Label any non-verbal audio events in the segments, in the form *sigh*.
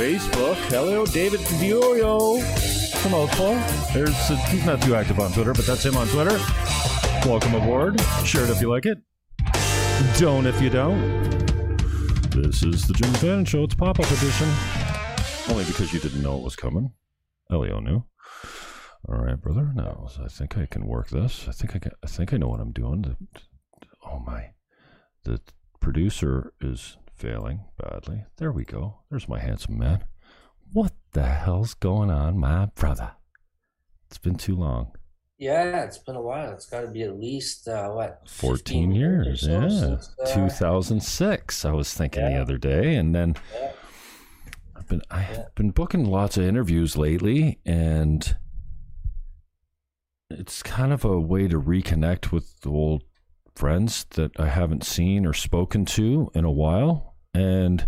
Facebook. Hello, David Diorio. A mouthful. There's he's not too active on Twitter, but that's him on Twitter. Welcome aboard. Share it if you like it. Don't if you don't. This is the Jim Fannin Show. It's pop-up edition. Only because you didn't know it was coming. Elio knew. All right, brother. Now I think I can work this. I think I can, I think I know what I'm doing. Oh my, the producer is failing badly. There we go. There's my handsome man. What the hell's going on, my brother? It's been too long. Yeah, it's been a while. It's got to be at least uh, what 14 15 years, so yeah. since, uh, 2006. I was thinking the other day, and then Yeah. I've been I've Yeah. been booking lots of interviews lately, and it's kind of a way to reconnect with old friends that I haven't seen or spoken to in a while, and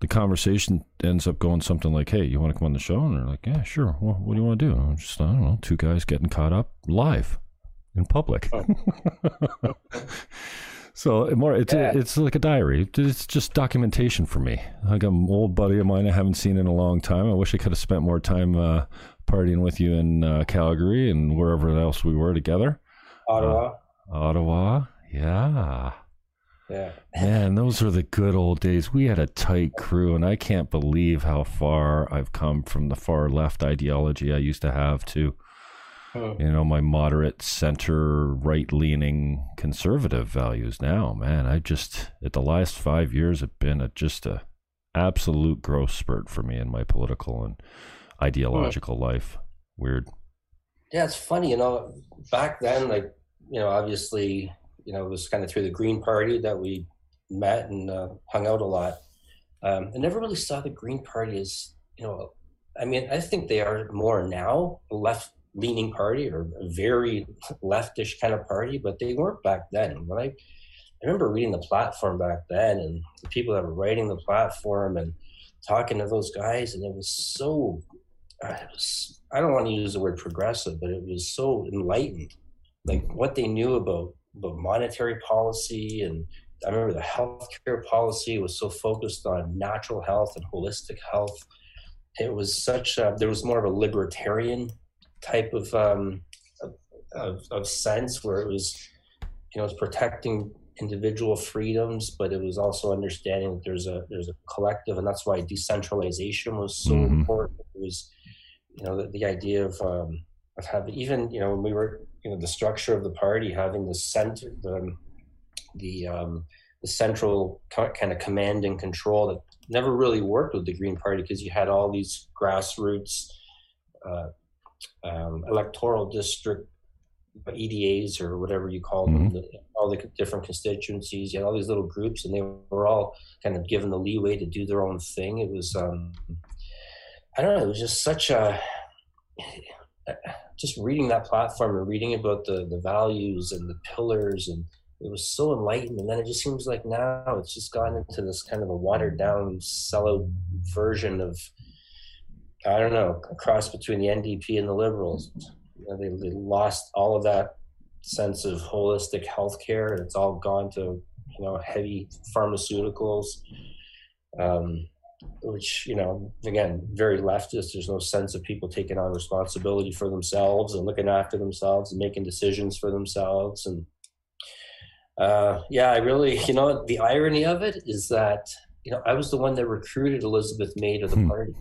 the conversation ends up going something like, "Hey, you want to come on the show?" And they're like, "Yeah, sure. Well, what do you want to do?" I'm just I don't know, two guys getting caught up live in public. *laughs* so more it's Yeah. it's like a diary. It's just documentation for me. Like an old buddy of mine I haven't seen in a long time. I wish I could have spent more time uh, partying with you in uh, Calgary and wherever else we were together. Ottawa. Ottawa, yeah. Yeah, Man, those were the good old days. We had a tight crew, and I can't believe how far I've come from the far left ideology I used to have to, Hmm. you know, my moderate center, right leaning conservative values now. Man, I just, at the last five years, have been a, just a absolute growth spurt for me in my political and ideological life. Weird. yeah. It's funny, you know. Back then, like you know, obviously, you know, it was kind of through the Green Party that we met and uh, hung out a lot. Um, I never really saw the Green Party as you know. I mean, I think they are more now a left-leaning party or a very leftish kind of party, but they weren't back then. When I I remember reading the platform back then and the people that were writing the platform and talking to those guys, and it was so. uh, It was, I don't want to use the word progressive, but it was so enlightened, like what they knew about about monetary policy, and I remember the healthcare policy was so focused on natural health and holistic health. It was such. A, there was more of a libertarian type of um, of, of, sense where it was, you know, it was protecting individual freedoms, but it was also understanding that there's a there's a collective, and that's why decentralization was so Mhm. important. It was, you know, the, the idea of um, of having even you know when we were you know the structure of the party having the center the the um, the central kind of command and control that never really worked with the Green Party because you had all these grassroots uh, um, electoral district EDAs or whatever you call them, the, all the different constituencies. You had all these little groups, and they were all kind of given the leeway to do their own thing. It was, um, I don't know, it was just such a. Just reading that platform and reading about the the values and the pillars, and it was so enlightened. And then it just seems like now it's just gone into this kind of a watered down sellout version of, I don't know, a cross between the NDP and the Liberals. You know, they, they lost all of that sense of holistic healthcare. And it's all gone to you know heavy pharmaceuticals. Um, which you know again very leftist. There's no sense of people taking on responsibility for themselves and looking after themselves and making decisions for themselves. And uh, yeah i really you know the irony of it is that you know i was the one that recruited elizabeth may to the hmm. party.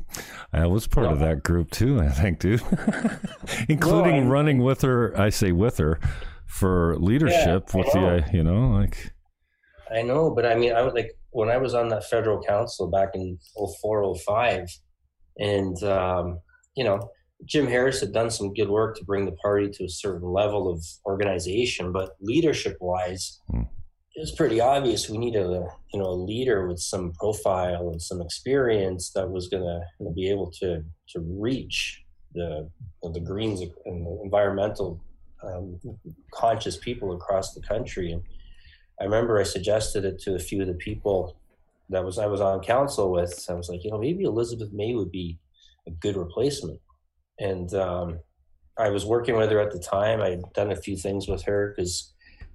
I was part you of that group too i think too *laughs* *laughs* including running with her i say with her for leadership yeah, with the you know like i know but i mean i was like when I was on that federal council back in 04, 05, and, um, you know, Jim Harris had done some good work to bring the party to a certain level of organization, but leadership wise, hmm. it was pretty obvious we needed a you know a leader with some profile and some experience that was going to be able to to reach the the Greens and the environmental um, conscious people across the country. And I remember I suggested it to a few of the people that was I was on council with. I was like, you know, maybe Elizabeth May would be a good replacement. And um, I was working with her at the time. I had done a few things with her because,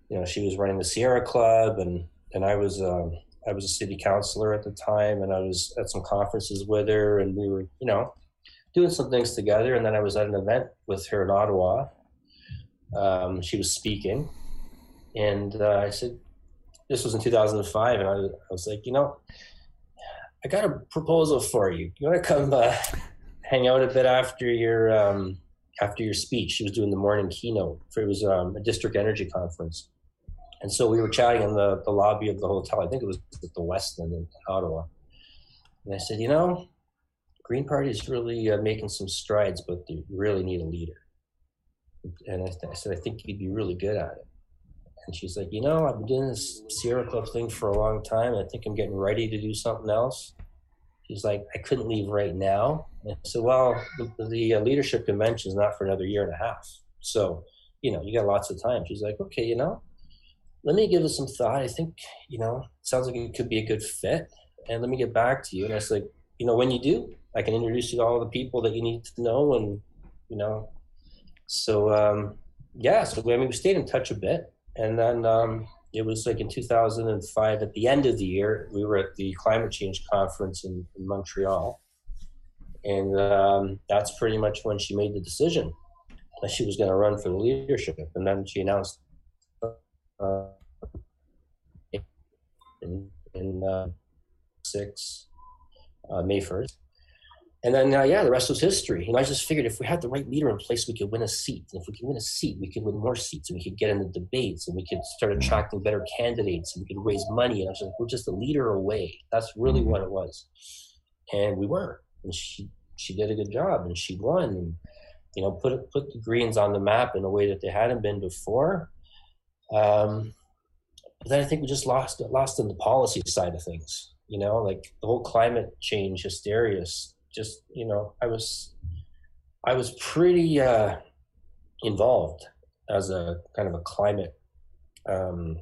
you know, she was running the Sierra Club, and and I was um, I was a city councilor at the time, and I was at some conferences with her, and we were, you know, doing some things together. And then I was at an event with her in Ottawa. Um, she was speaking, and uh, I said, this was in 2005, and I, I was like, you know, I got a proposal for you. You want to come uh, hang out a bit after your um, after your speech? She was doing the morning keynote. For, it was um, a district energy conference, and so we were chatting in the, the lobby of the hotel. I think it was at the Westin in Ottawa. And I said, you know, Green Party is really uh, making some strides, but they really need a leader. And I, I said, I think you'd be really good at it. And she's like, you know, I've been doing this Sierra Club thing for a long time. I think I'm getting ready to do something else. She's like, I couldn't leave right now. And I said, well, the, the uh, leadership convention is not for another year and a half. So, you know, you got lots of time. She's like, okay, you know, let me give it some thought. I think, you know, sounds like it could be a good fit. And let me get back to you. And I was like, you know, when you do, I can introduce you to all the people that you need to know. And, you know, so, um, yeah, so I mean, we stayed in touch a bit and then um, it was like in 2005, at the end of the year, we were at the climate change conference in, in Montreal. And um, that's pretty much when she made the decision that she was going to run for the leadership. And then she announced uh, in, in uh, six, uh, May 1st, and then, uh, yeah, the rest was history. And I just figured if we had the right leader in place, we could win a seat. And if we could win a seat, we could win more seats and we could get in the debates and we could start attracting better candidates and we could raise money. And I was like, we're just a leader away. That's really mm-hmm. what it was. And we were. And she, she did a good job and she won and, you know, put, put the Greens on the map in a way that they hadn't been before. Um, but then I think we just lost, lost in the policy side of things. You know, like the whole climate change hysteria just you know i was i was pretty uh, involved as a kind of a climate um,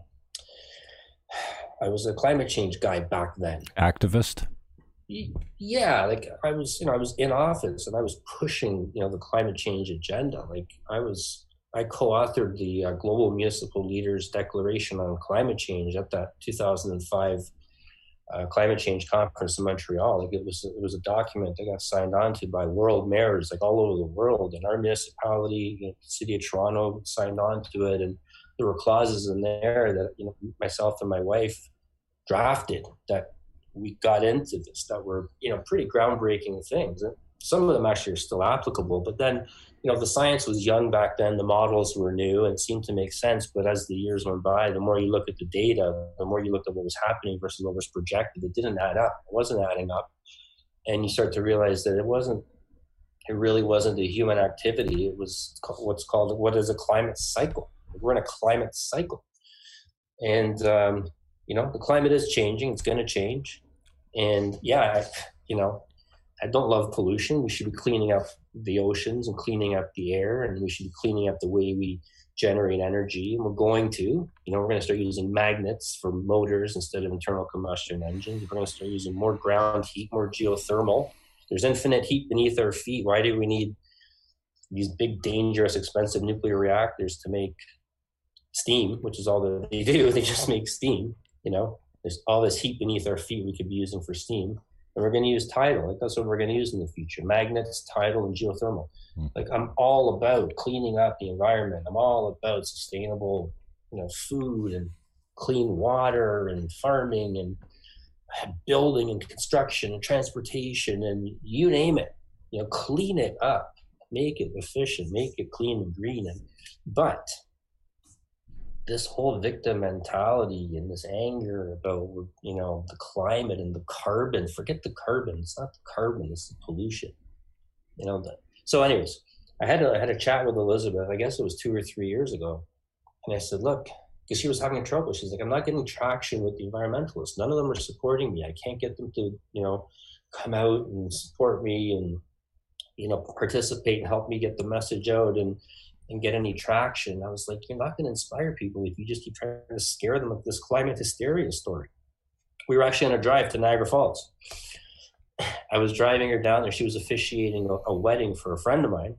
i was a climate change guy back then. Activist? Yeah like i was you know i was in office and i was pushing you know the climate change agenda. Like i was i co-authored the uh, global municipal leaders declaration on climate change at that 2005 uh, climate change conference in Montreal. Like it was, it was a document that got signed on to by world mayors, like all over the world, and our municipality, you know, city of Toronto, signed on to it, and there were clauses in there that you know myself and my wife drafted that we got into this that were you know pretty groundbreaking things. And some of them actually are still applicable, but then you know, the science was young back then, the models were new and seemed to make sense. But as the years went by, the more you look at the data, the more you looked at what was happening versus what was projected, it didn't add up. It wasn't adding up. And you start to realize that it wasn't, it really wasn't a human activity. It was what's called, what is a climate cycle? We're in a climate cycle. And, um, you know, the climate is changing, it's going to change. And yeah, I, you know, I don't love pollution. We should be cleaning up the oceans and cleaning up the air, and we should be cleaning up the way we generate energy. And we're going to, you know, we're going to start using magnets for motors instead of internal combustion engines. We're going to start using more ground heat, more geothermal. There's infinite heat beneath our feet. Why do we need these big, dangerous, expensive nuclear reactors to make steam, which is all that they do? *laughs* They just make steam. You know, there's all this heat beneath our feet we could be using for steam and we're going to use tidal. Like that's what we're going to use in the future: magnets, tidal, and geothermal. Mm. Like I'm all about cleaning up the environment. I'm all about sustainable, you know, food and clean water and farming and building and construction and transportation and you name it. You know, clean it up, make it efficient, make it clean and green. And but this whole victim mentality and this anger about you know the climate and the carbon forget the carbon it's not the carbon it's the pollution you know the, so anyways i had a, I had a chat with elizabeth i guess it was two or three years ago and i said look because she was having trouble she's like i'm not getting traction with the environmentalists none of them are supporting me i can't get them to you know come out and support me and you know participate and help me get the message out and and get any traction. I was like, you're not going to inspire people if you just keep trying to scare them with this climate hysteria story. We were actually on a drive to Niagara Falls. I was driving her down there. She was officiating a, a wedding for a friend of mine.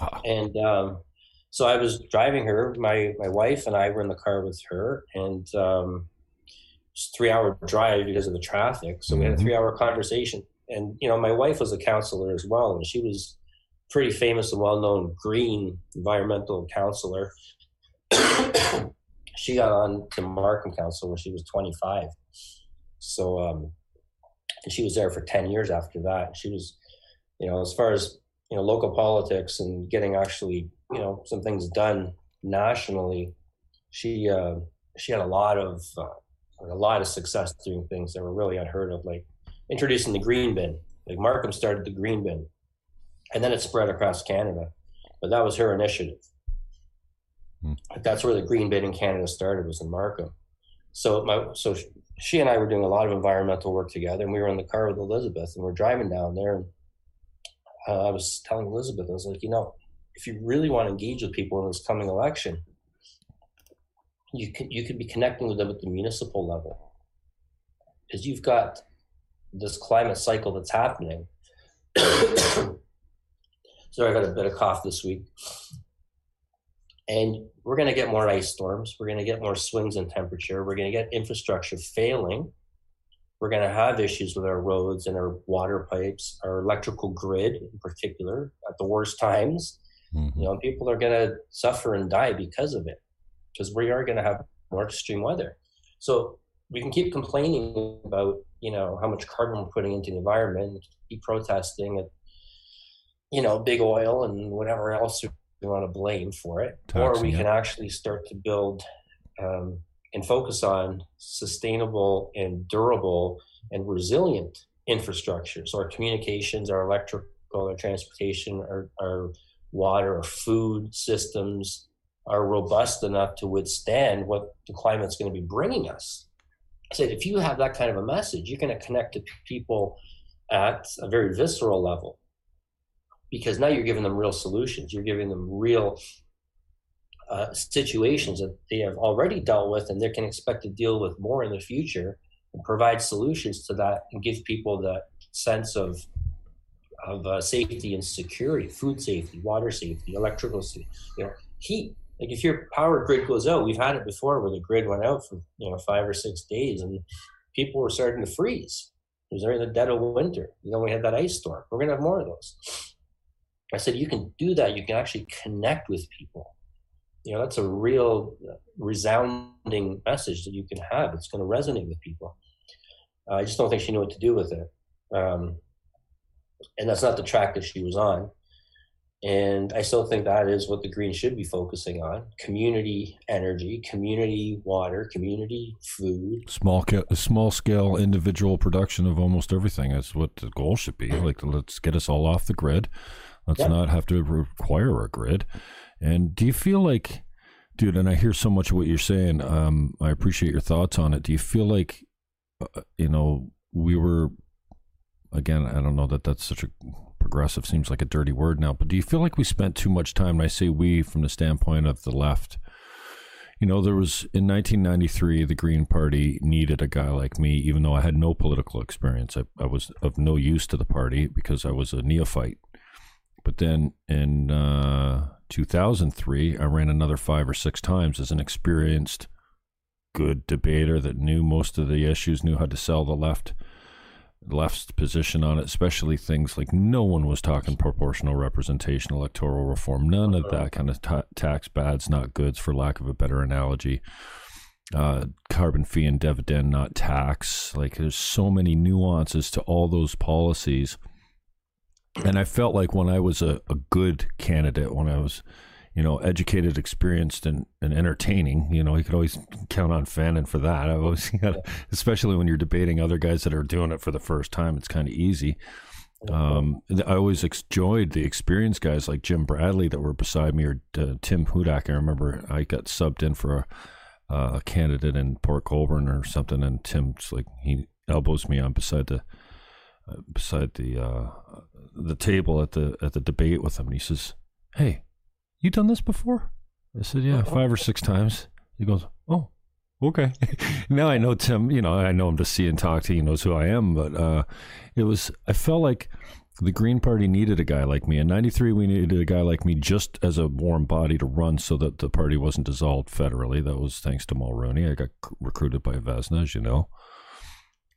Wow. And um, so I was driving her. My my wife and I were in the car with her, and um, it's three hour drive because of the traffic. So we had a mm-hmm. three hour conversation. And you know, my wife was a councilor as well, and she was pretty famous and well known green environmental councilor. *coughs* she got on to Markham Council when she was 25. So, um, she was there for 10 years after that. She was, you know, as far as, you know, local politics and getting actually, you know, some things done nationally, she, uh, she had a lot of, uh, a lot of success doing things that were really unheard of, like introducing the green bin. Like Markham started the green bin and then it spread across Canada. But that was her initiative. Hmm. That's where the green bin in Canada started was in Markham. So my so she and I were doing a lot of environmental work together, and we were in the car with Elizabeth, and we're driving down there. And uh, I was telling Elizabeth, I was like, you know, if you really want to engage with people in this coming election, you can you could be connecting with them at the municipal level, because you've got this climate cycle that's happening. Sorry, I've got a bit of cough this week. And we're going to get more ice storms. We're going to get more swings in temperature. We're going to get infrastructure failing. We're going to have issues with our roads and our water pipes, our electrical grid in particular, at the worst times. Mm-hmm. You know, people are going to suffer and die because of it, because we are going to have more extreme weather. So we can keep complaining about, you know, how much carbon we're putting into the environment, keep protesting at you know, big oil and whatever else we want to blame for it, or we can actually start to build um, and focus on sustainable and durable and resilient infrastructures, our communications, our electrical, our transportation, our, our water, our food systems are robust enough to withstand what the climate's going to be bringing us. I said, if you have that kind of a message, you're going to connect to people at a very visceral level because now you're giving them real solutions. You're giving them real uh, situations that they have already dealt with and they can expect to deal with more in the future and provide solutions to that and give people the sense of of uh, safety and security, food safety, water safety, electrical safety, you know, heat. Like if your power grid goes out, we've had it before where the grid went out for you know five or six days and people were starting to freeze. It was during the dead of winter. You know, we had that ice storm. We're gonna have more of those. I said, you can do that. You can actually connect with people. You know, that's a real resounding message that you can have. It's going to resonate with people. Uh, I just don't think she knew what to do with it. Um, and that's not the track that she was on. And I still think that is what the Greens should be focusing on: community energy, community water, community food. Small, small scale individual production of almost everything. That's what the goal should be. Like, let's get us all off the grid. Let's yep. not have to require a grid. And do you feel like, dude? And I hear so much of what you're saying. Um, I appreciate your thoughts on it. Do you feel like, uh, you know, we were, again, I don't know that that's such a progressive seems like a dirty word now, but do you feel like we spent too much time? And I say we from the standpoint of the left. You know, there was in 1993, the Green Party needed a guy like me, even though I had no political experience. I, I was of no use to the party because I was a neophyte. But then in uh, 2003, I ran another five or six times as an experienced, good debater that knew most of the issues, knew how to sell the left. left's position on it, especially things like no one was talking proportional representation, electoral reform, none of that kind of ta- tax bads, not goods, for lack of a better analogy. Uh, carbon fee and dividend, not tax. Like there's so many nuances to all those policies. And I felt like when I was a, a good candidate, when I was you know, educated, experienced, and, and entertaining. You know, you could always count on Fannin for that. I always, *laughs* especially when you're debating other guys that are doing it for the first time, it's kind of easy. Um, I always enjoyed the experienced guys like Jim Bradley that were beside me, or uh, Tim Hudak. I remember I got subbed in for a, a candidate in Port Colborne or something, and Tim's like he elbows me on beside the uh, beside the uh, the table at the at the debate with him, and he says, "Hey, you done this before? I said, yeah, uh-huh. five or six times. He goes, oh, okay. *laughs* now I know Tim, you know, I know him to see and talk to. He knows who I am. But uh, it was, I felt like the Green Party needed a guy like me. In 93, we needed a guy like me just as a warm body to run so that the party wasn't dissolved federally. That was thanks to Mulroney. I got recruited by Vesna, as you know.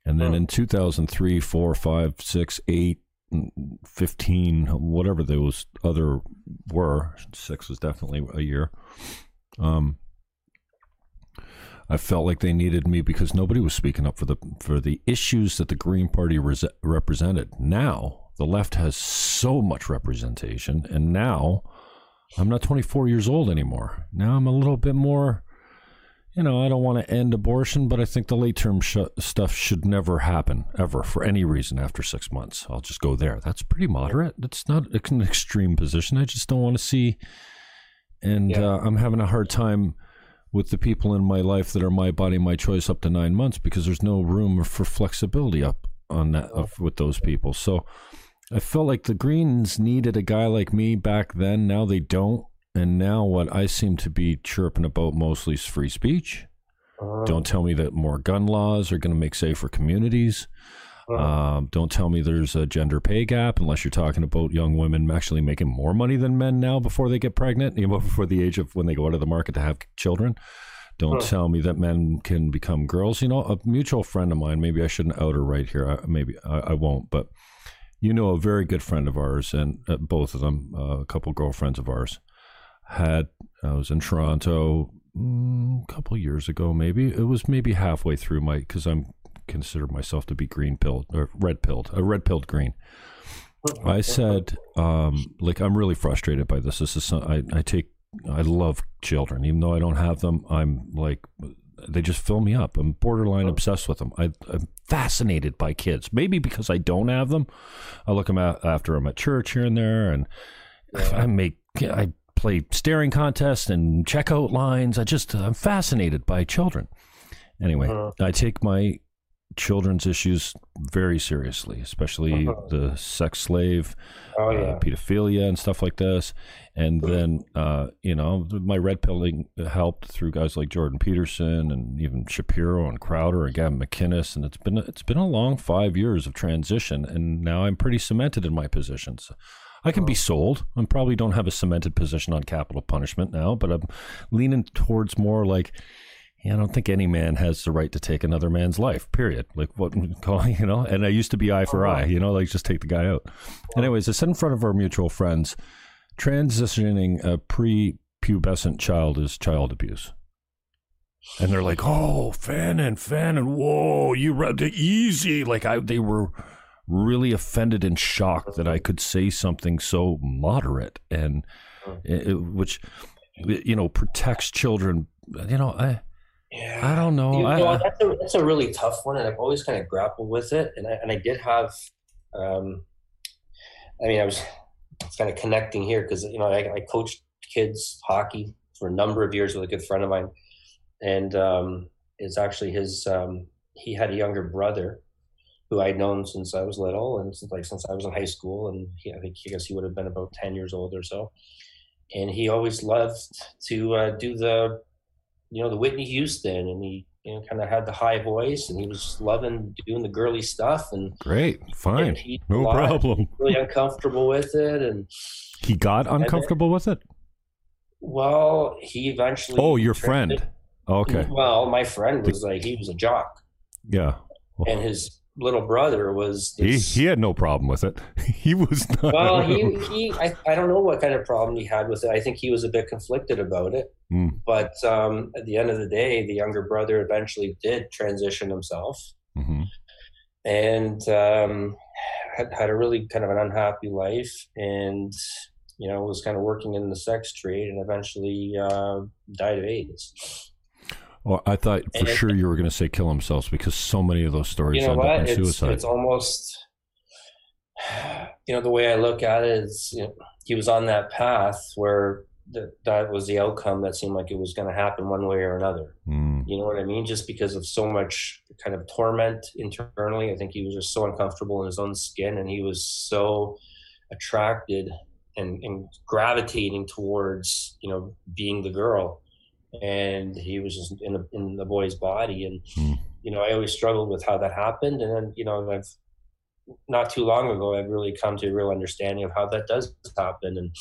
And then in 2003, 4, 5, 6, 8, 15, whatever those other were, six was definitely a year. Um, I felt like they needed me because nobody was speaking up for the for the issues that the Green Party res- represented. Now the left has so much representation, and now I'm not 24 years old anymore. Now I'm a little bit more you know, I don't want to end abortion, but I think the late term sh- stuff should never happen ever for any reason after six months. I'll just go there. That's pretty moderate. It's not an extreme position. I just don't want to see. And yeah. uh, I'm having a hard time with the people in my life that are my body, my choice up to nine months because there's no room for flexibility up on that with those people. So I felt like the Greens needed a guy like me back then. Now they don't. And now what I seem to be chirping about mostly is free speech. Uh, don't tell me that more gun laws are going to make safer communities. Uh, um, don't tell me there's a gender pay gap unless you're talking about young women actually making more money than men now before they get pregnant, you know, *laughs* before the age of when they go out of the market to have children. Don't uh, tell me that men can become girls. You know, a mutual friend of mine, maybe I shouldn't out her right here. I, maybe I, I, won't, but you know, a very good friend of ours, and uh, both of them, uh, a couple girlfriends of ours, had I was in Toronto mm, a couple years ago, maybe it was maybe halfway through my because I'm consider myself to be green pilled or red pilled, a red pilled green. I said, um, like I'm really frustrated by this. This is some, I, I take I love children, even though I don't have them. I'm like they just fill me up. I'm borderline obsessed with them. I, am fascinated by kids. Maybe because I don't have them. I look them after I'm at church here and there, and I make I play staring contests and checkout lines. I just I'm fascinated by children. Anyway, uh-huh. I take my children's issues very seriously, especially uh-huh. the sex slave, oh, yeah. uh, pedophilia, and stuff like this. And then, uh, you know, my red pilling helped through guys like Jordan Peterson and even Shapiro and Crowder and Gavin McInnes. And it's been it's been a long five years of transition, and now I'm pretty cemented in my positions. I can be sold. I probably don't have a cemented position on capital punishment now, but I'm leaning towards more like, yeah, I don't think any man has the right to take another man's life. Period. Like what *laughs* you know. And I used to be eye for uh-huh. eye. You know, like just take the guy out. Anyways, I said in front of our mutual friends, transitioning a pre-pubescent child is child abuse. And they're like, "Oh, Fannin, Fannin, whoa, you read it easy." Like I, they were really offended and shocked that I could say something so moderate and it, which you know protects children. You know, I yeah. I don't know. I, that's, a, that's a really tough one, and I've always kind of grappled with it. And I and I did have, um, I mean, I was, was kind of connecting here because you know I, I coached kids hockey for a number of years with a good friend of mine, and um, it's actually his. Um, he had a younger brother who I'd known since I was little and since like since I was in high school, and he, I think I guess he would have been about ten years old or so. And he always loved to uh, do the, you know, the Whitney Houston, and he you know kind of had the high voice, and he was loving doing the girly stuff. And great, fine, no problem. Really uncomfortable with it, and he got uncomfortable with it. Well, he eventually. Oh, your friend. Okay. Well, my friend was like he was a jock. Yeah. And his little brother was He, this, he had no problem with it. *laughs* He was not. well he, he I, I don't know what kind of problem he had with it i think he was a bit conflicted about it Hmm. but um, at the end of the day the younger brother eventually did transition himself Mhm. and um, had, had a really kind of an unhappy life and you know was kind of working in the sex trade and eventually uh, died of aids Well, I thought for And- sure you were going to say kill themselves because so many of those stories you know end up in it's, suicide. it's almost you know the way i look at it is you know, he was on that path where that that was the outcome that seemed like it was going to happen one way or another Mm. you know what i mean just because of so much kind of torment internally i think he was just so uncomfortable in his own skin and he was so attracted and, and gravitating towards you know being the girl and he was just in the, in the boy's body. And Hmm. you know i always struggled with how that happened. And then you know i've not too long ago i've really come to a real understanding of how that does happen. And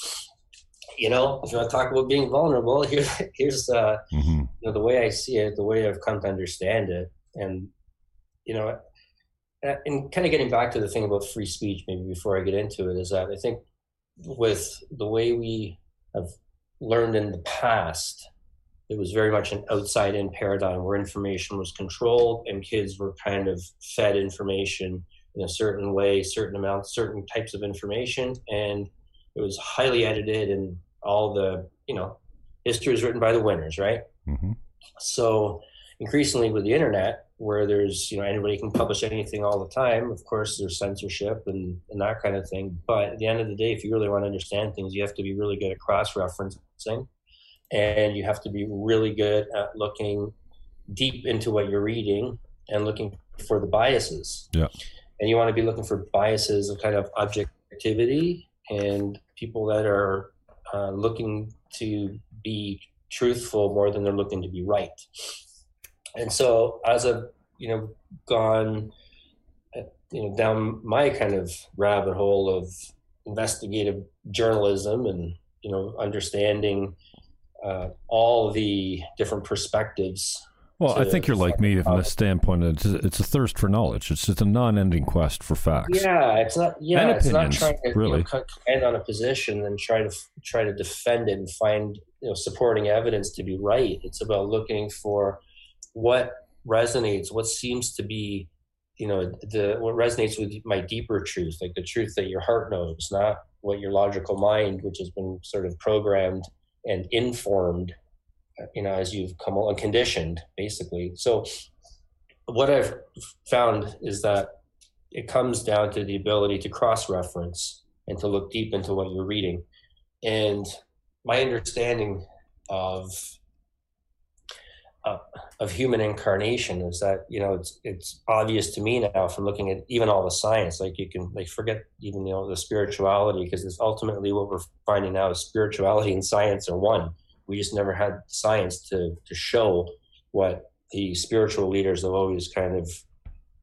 you know if you want to talk about being vulnerable *laughs* here here's uh hmm you know the way i see it the way i've come to understand it. And you know and- and kind of getting back to the thing about free speech maybe before i get into it is that i think with the way we have learned in the past it was very much an outside in paradigm where information was controlled and kids were kind of fed information in a certain way certain amounts certain types of information. And it was highly edited and all the you know history is written by the winners right? Hmm so increasingly with the internet where there's you know anybody can publish anything all the time of course there's censorship and, and that kind of thing. But at the end of the day if you really want to understand things you have to be really good at cross-referencing and you have to be really good at looking deep into what you're reading and looking for the biases Yeah. and you want to be looking for biases of kind of objectivity and people that are uh, looking to be truthful more than they're looking to be right. And so, as I've you know gone uh, you know down my kind of rabbit hole of investigative journalism and you know understanding uh, all the different perspectives. Well, I think you're like me from the standpoint it's, it's a thirst for knowledge. It's just a non-ending quest for facts. Yeah, it's not. Yeah, And it's not trying to really. you know, command on a position and try to try to defend it and find you know supporting evidence to be right. It's about looking for what resonates, what seems to be, you know, the what resonates with my deeper truth, like the truth that your heart knows, not what your logical mind, which has been sort of programmed and informed, you know, as you've come along, conditioned, basically. So, what I've found is that it comes down to the ability to cross reference and to look deep into what you're reading. And my understanding of uh, of human incarnation is that you know it's it's obvious to me now from looking at even all the science like you can like forget even you know the spirituality because it's ultimately what we're finding now is spirituality and science are one we just never had science to to show what the spiritual leaders have always kind of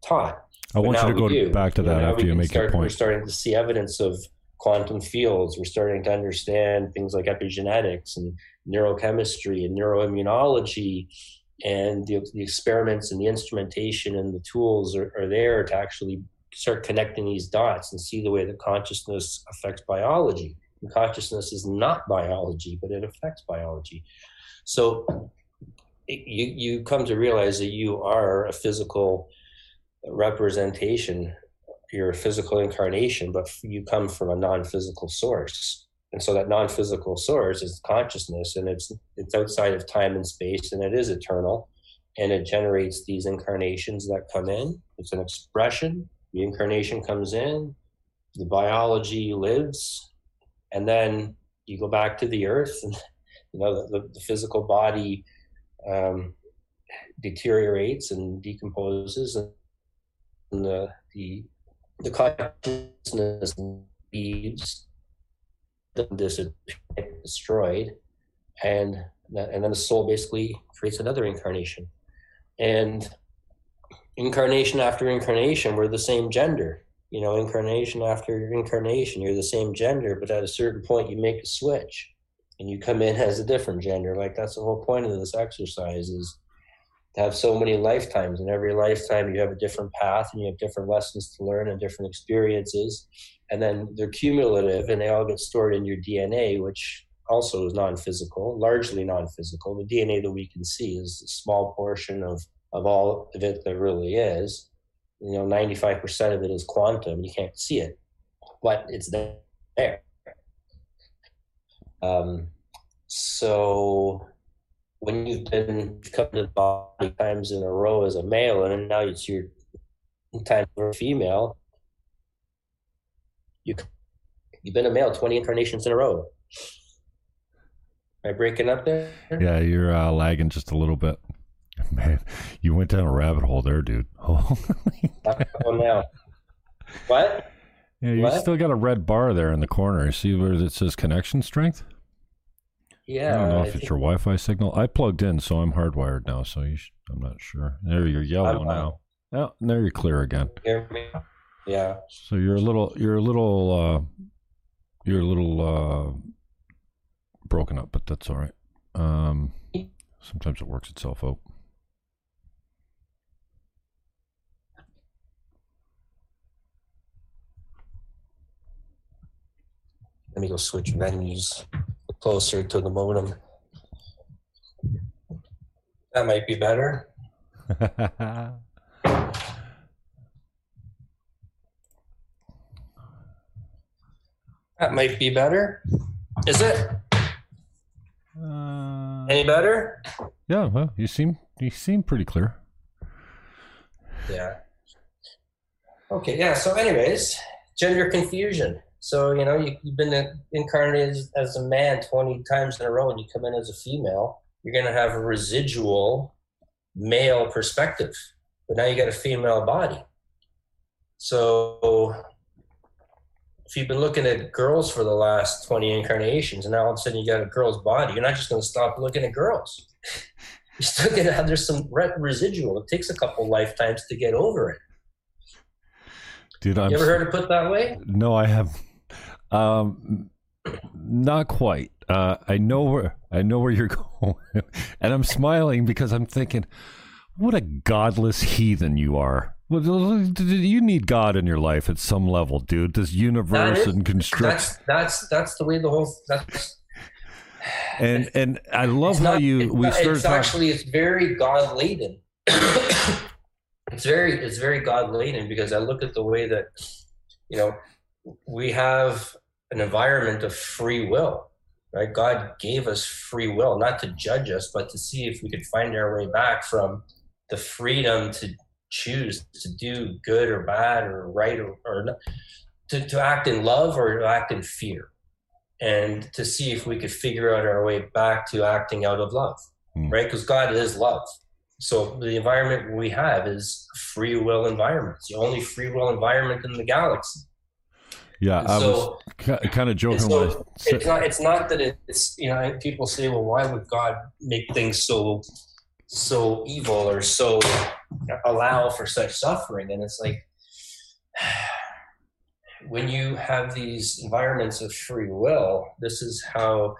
taught I want you to go do. back to You know, that after you make your point. We're starting to see evidence of quantum fields. We're starting to understand things like epigenetics and neurochemistry and neuroimmunology. And the, the experiments and the instrumentation and the tools are, are there to actually start connecting these dots and see the way that consciousness affects biology. And consciousness is not biology, but it affects biology. So it, you, you come to realize that you are a physical representation you're a physical incarnation but you come from a non-physical source. And so that non-physical source is consciousness and it's it's outside of time and space and it is eternal. And it generates these incarnations that come in. It's an expression. The incarnation comes in. The biology lives. And then you go back to the earth and you know the, the physical body um, deteriorates and decomposes and the the the consciousness leaves then this is destroyed and and then the soul basically creates another incarnation. And incarnation after incarnation we're the same gender. You know incarnation after incarnation you're the same gender but at a certain point you make a switch and you come in as a different gender. Like that's the whole point of this exercise is to have so many lifetimes. And every lifetime, you have a different path and you have different lessons to learn and different experiences. And then they're cumulative and they all get stored in your DNA, which also is non physical, largely non physical. The DNA that we can see is a small portion of, of all of it that really is. You know, 95% of it is quantum. You can't see it, but it's there. Um, so when you've been come to the body times in a row as a male, and now it's your time for a female, you you've been a male twenty incarnations in a row. Am I breaking up there? Yeah, you're uh, lagging just a little bit. Man, you went down a rabbit hole there, dude. *laughs* Oh, now. *laughs* What? Yeah, you what? still got a red bar there in the corner. See where it says connection strength? Yeah. I don't know if it's your Wi-Fi signal. I plugged in, so I'm hardwired now. So you should, I'm not sure. There you're yellow I'm, now. Oh, there you're clear again. Hear me? Yeah. So you're a little, you're a little, uh, you're a little uh, broken up, but that's all right. Um, sometimes it works itself out. Let me go switch menus closer to the modem. That might be better. *laughs* that might be better. Is it? Uh, Any better? Yeah, well, you seem you seem pretty clear. Yeah. Okay, yeah. So, anyways, gender confusion. So, you know, you, have been incarnated as, as, a man 20 times in a row and you come in as a female, you're going to have a residual male perspective. But now you got a female body. So, if you've been looking at girls for the last 20 incarnations and now all of a sudden you got a girl's body, you're not just going to stop looking at girls. *laughs* you're still going to have, there's some residual. It takes a couple lifetimes to get over it. Dude, I'm you ever heard it put that way? No, I have um, not quite. Uh, I know where I know where you're *laughs* going, and I'm smiling because I'm thinking, what a godless heathen you are. You need God in your life at some level, dude. This universe is, and construct. That's, that's that's the way the whole. That's, *sighs* and and I love how you we started. It's actually it's very God laden. *coughs* it's very it's very God laden because I look at the way that you know we have an environment of free will right? God gave us free will not to judge us but to see if we could find our way back from the freedom to choose to do good or bad or right or, or to, to act in love or to act in fear and to see if we could figure out our way back to acting out of love mm. right? Because god is love. So the environment we have is free will environment. It's the only free will environment in the galaxy yeah, I so, was kind of joking. So it's not. It's not that it's you know. People say, "Well, why would God make things so so evil or so allow for such suffering?" And it's like *sighs* when you have these environments of free will, this is how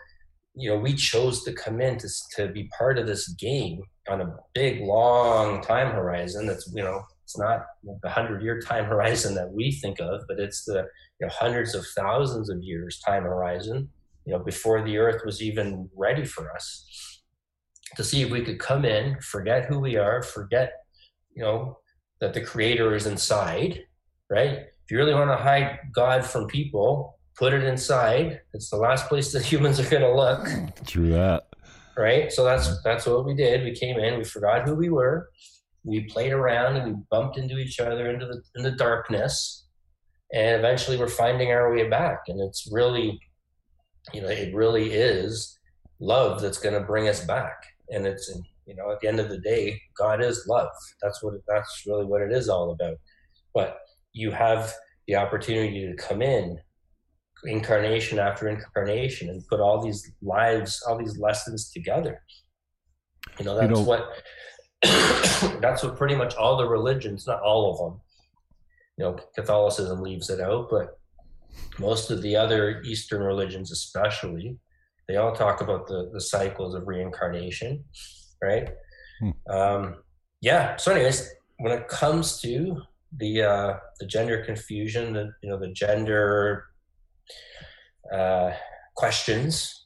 you know we chose to come in to, to be part of this game on a big long time horizon that's you know it's not the hundred year time horizon that we think of but it's the you know, hundreds of thousands of years time horizon, you know, before the earth was even ready for us, to see if we could come in, forget who we are, forget, you know, that the creator is inside, right? If you really want to hide God from people, put it inside. It's the last place that *laughs* humans are going to look. True that. Right. So that's that's what we did. We came in. We forgot who we were. We played around and we bumped into each other into the in the darkness and eventually we're finding our way back. And it's really you know it really is love that's going to bring us back. And it's you know at the end of the day god is love. That's what that's really what it is all about. But you have the opportunity to come in incarnation after incarnation and put all these lives all these lessons together. You know that's you know, what *coughs* that's what pretty much all the religions not all of them you know Catholicism leaves it out, but most of the other Eastern religions, especially, they all talk about the the cycles of reincarnation, right? Hmm. Um, yeah. So, anyways, when it comes to the uh, the gender confusion, the you know the gender uh, questions,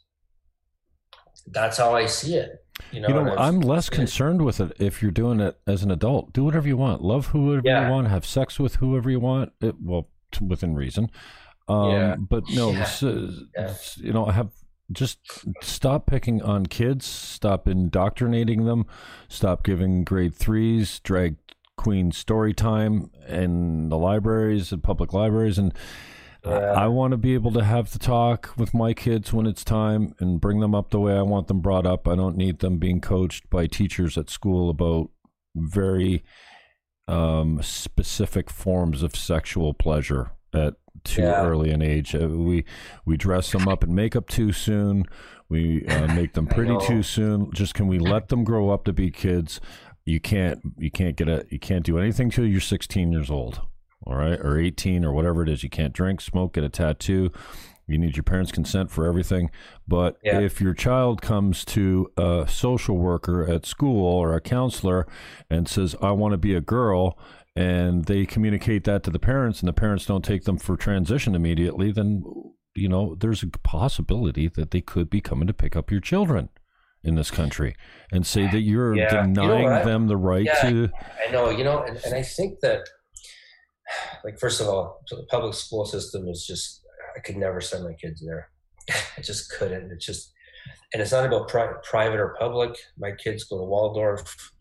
that's how I see it. You know, you know I'm less concerned with it if you're doing it as an adult. Do whatever you want. Love whoever yeah. you want. Have sex with whoever you want. It, well, within reason. Um, yeah. But no, *laughs* yeah. you know, I have just stop picking on kids. Stop indoctrinating them. Stop giving grade threes drag queen story time in the libraries and public libraries and yeah. I want to be able to have the talk with my kids when it's time and bring them up the way I want them brought up. I don't need them being coached by teachers at school about very um, specific forms of sexual pleasure at too yeah. early an age. Uh, we we dress them up in makeup too soon. We uh, make them *laughs* pretty too soon. Just can we let them grow up to be kids? You can't you can't get a you can't do anything till you're 16 years old all right, or 18 or whatever it is. You can't drink, smoke, get a tattoo. You need your parents' consent for everything. But yeah. if your child comes to a social worker at school or a counselor and says, I want to be a girl, and they communicate that to the parents, and the parents don't take them for transition immediately, then, you know, there's a possibility that they could be coming to pick up your children in this country and say that you're yeah. denying you know them the right yeah, to. I know, you know, and, and I think that *sighs* like first of all, the public school system is just I could never send my kids there. *laughs* I just couldn't. It's just, and it's not about pri- private or public. My kids go to Waldorf.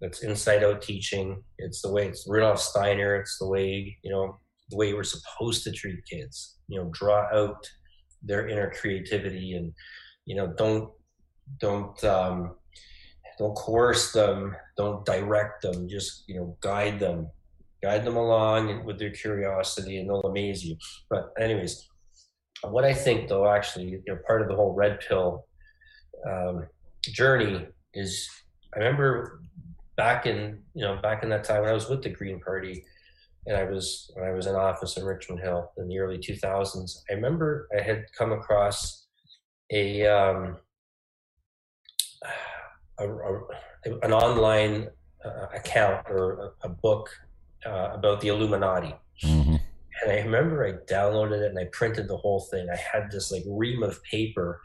It's inside out teaching. It's the way it's Rudolf Steiner. It's the way you know the way we're supposed to treat kids. You know, draw out their inner creativity and you know don't don't um, don't coerce them. Don't direct them. Just you know guide them guide them along with their curiosity and they'll amaze you. But anyways, what I think though, actually, you know, part of the whole red pill um, journey is I remember back in, you know, back in that time when I was with the Green Party and I was, when I was in office in Richmond Hill in the early 2000s, I remember I had come across a, um, a, a an online uh, account or a, a book uh, about the Illuminati. Mm-hmm. And I remember I downloaded it and I printed the whole thing. I had this like ream of paper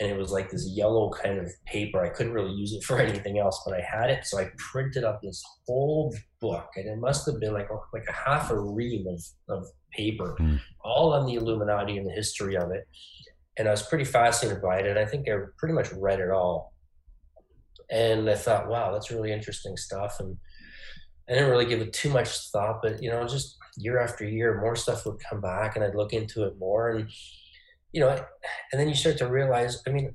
and it was like this yellow kind of paper. I couldn't really use it for *laughs* anything else, but I had it. So I printed up this whole book and it must have been like, like a half a ream of, of paper, mm. all on the Illuminati and the history of it. And I was pretty fascinated by it. And I think I pretty much read it all. And I thought, wow, that's really interesting stuff. And I didn't really give it too much thought, but you know, just year after year, more stuff would come back, and I'd look into it more, and you know, and then you start to realize. I mean,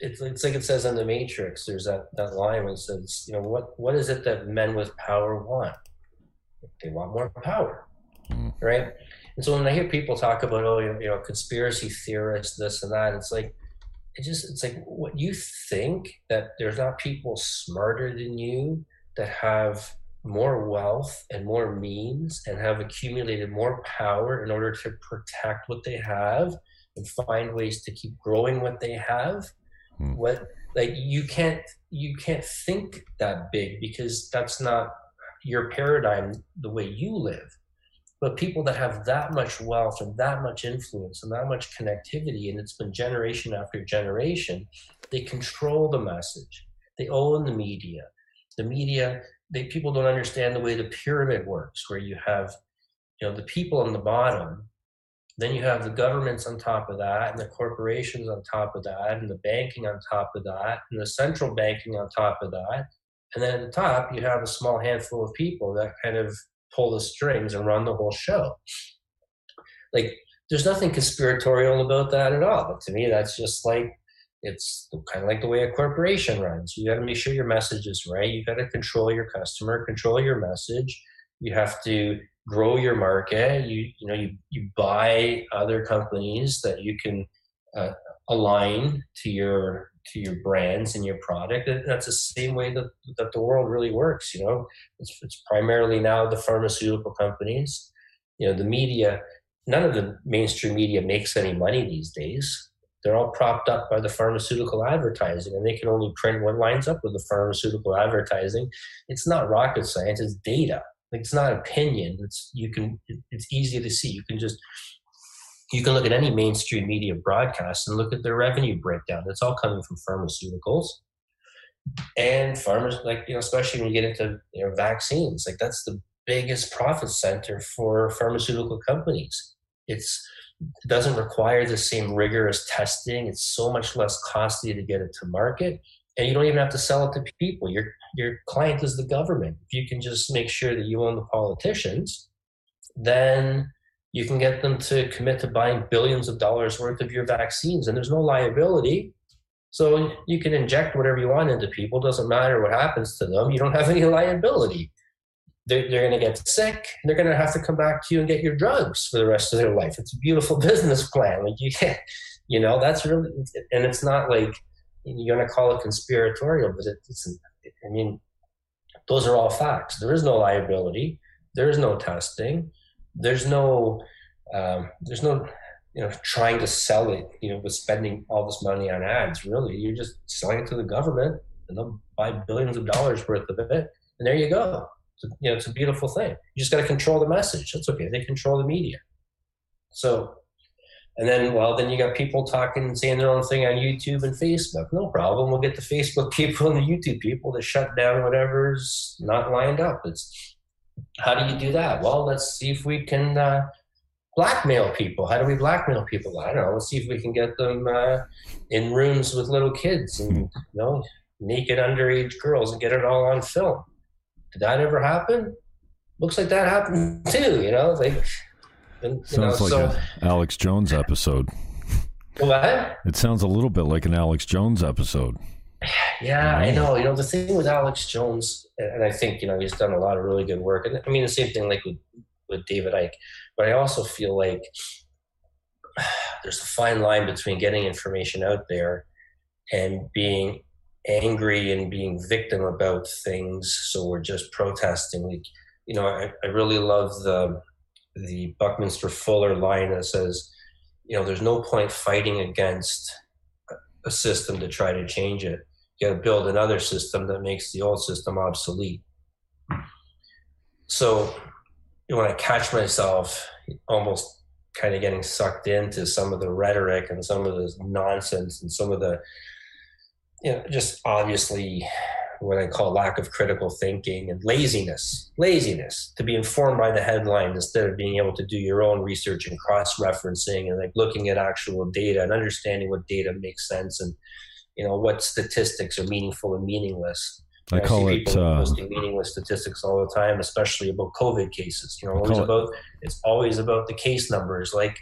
it's it's like it says in the Matrix. There's that that line where it says, you know, what what is it that men with power want? They want more power, mm. right? And so when I hear people talk about, oh, you know, conspiracy theorists, this and that, it's like it just it's like what you think that there's not people smarter than you that have more wealth and more means and have accumulated more power in order to protect what they have and find ways to keep growing what they have hmm. what like you can't you can't think that big because that's not your paradigm the way you live. But people that have that much wealth and that much influence and that much connectivity and it's been generation after generation they control the message. They own the media the media they people don't understand the way the pyramid works where you have you know the people on the bottom then you have the governments on top of that and the corporations on top of that and the banking on top of that and the central banking on top of that and then at the top you have a small handful of people that kind of pull the strings and run the whole show. Like there's nothing conspiratorial about that at all but to me that's just like it's kind of like the way a corporation runs. You got to make sure your message is right. You got to control your customer, control your message. You have to grow your market. You you know you you buy other companies that you can uh, align to your to your brands and your product. And that's the same way that that the world really works. You know, it's, it's primarily now the pharmaceutical companies. You know, the media. None of the mainstream media makes any money these days they're all propped up by the pharmaceutical advertising, and they can only print what lines up with the pharmaceutical advertising. It's not rocket science; it's data. Like it's not opinion. It's you can. It's easy to see. You can just you can look at any mainstream media broadcast and look at their revenue breakdown. It's all coming from pharmaceuticals and farmers like you know especially when you get into you know vaccines like that's the biggest profit center for pharmaceutical companies it's it doesn't require the same rigorous testing it's so much less costly to get it to market and you don't even have to sell it to people your your client is the government if you can just make sure that you own the politicians then you can get them to commit to buying billions of dollars worth of your vaccines and there's no liability so you can inject whatever you want into people. Doesn't matter what happens to them. You don't have any liability. They're, they're going to get sick. And they're going to have to come back to you and get your drugs for the rest of their life. It's a beautiful *laughs* business plan. Like you you know, that's really, and it's not like you're going to call it conspiratorial, but it, it's, I mean, those are all facts. There is no liability. There is no testing. There's no, um, there's no you know trying to sell it you know with spending all this money on ads really you're just selling it to the government and they'll buy billions of dollars worth of it and there you go you know it's a beautiful thing. You just got to control the message. That's okay. They control the media. So and then well then you got people talking and saying their own thing on youtube and facebook. No problem. We'll get the facebook *laughs* people and the youtube people to shut down whatever's not lined up. It's how do you do that? Well let's see if we can uh, blackmail people. How do we blackmail people? I don't know. Let's see if we can get them uh, in rooms with little kids and you know naked underage girls and get it all on film. Did that ever happen? Looks like that happened *laughs* too. You know, like and, sounds know, like so, an Alex Jones episode. What? It sounds a little bit like an Alex Jones episode. Yeah, I know. You know, the thing with Alex Jones, and I think you know he's done a lot of really good work. And I mean, the same thing like with with David Icke. But I also feel like *sighs* there's a fine line between getting information out there and being angry and being victim about things. So we're just protesting. Like, you know, I, I really love the the Buckminster Fuller line that says, you know, there's no point fighting against a system to try to change it. You got to build another system that makes the old system obsolete. So when I catch myself almost kind of getting sucked into some of the rhetoric and some of the nonsense and some of the, you know, just obviously what I call lack of critical thinking and laziness. Laziness to be informed by the headline instead of being able to do your own research and cross referencing and like looking at actual data and understanding what data makes sense and you know what statistics are meaningful and meaningless. I, call it uh, posting meaningless statistics all the time, especially about COVID cases. You know, always about it. it's always about the case numbers. Like,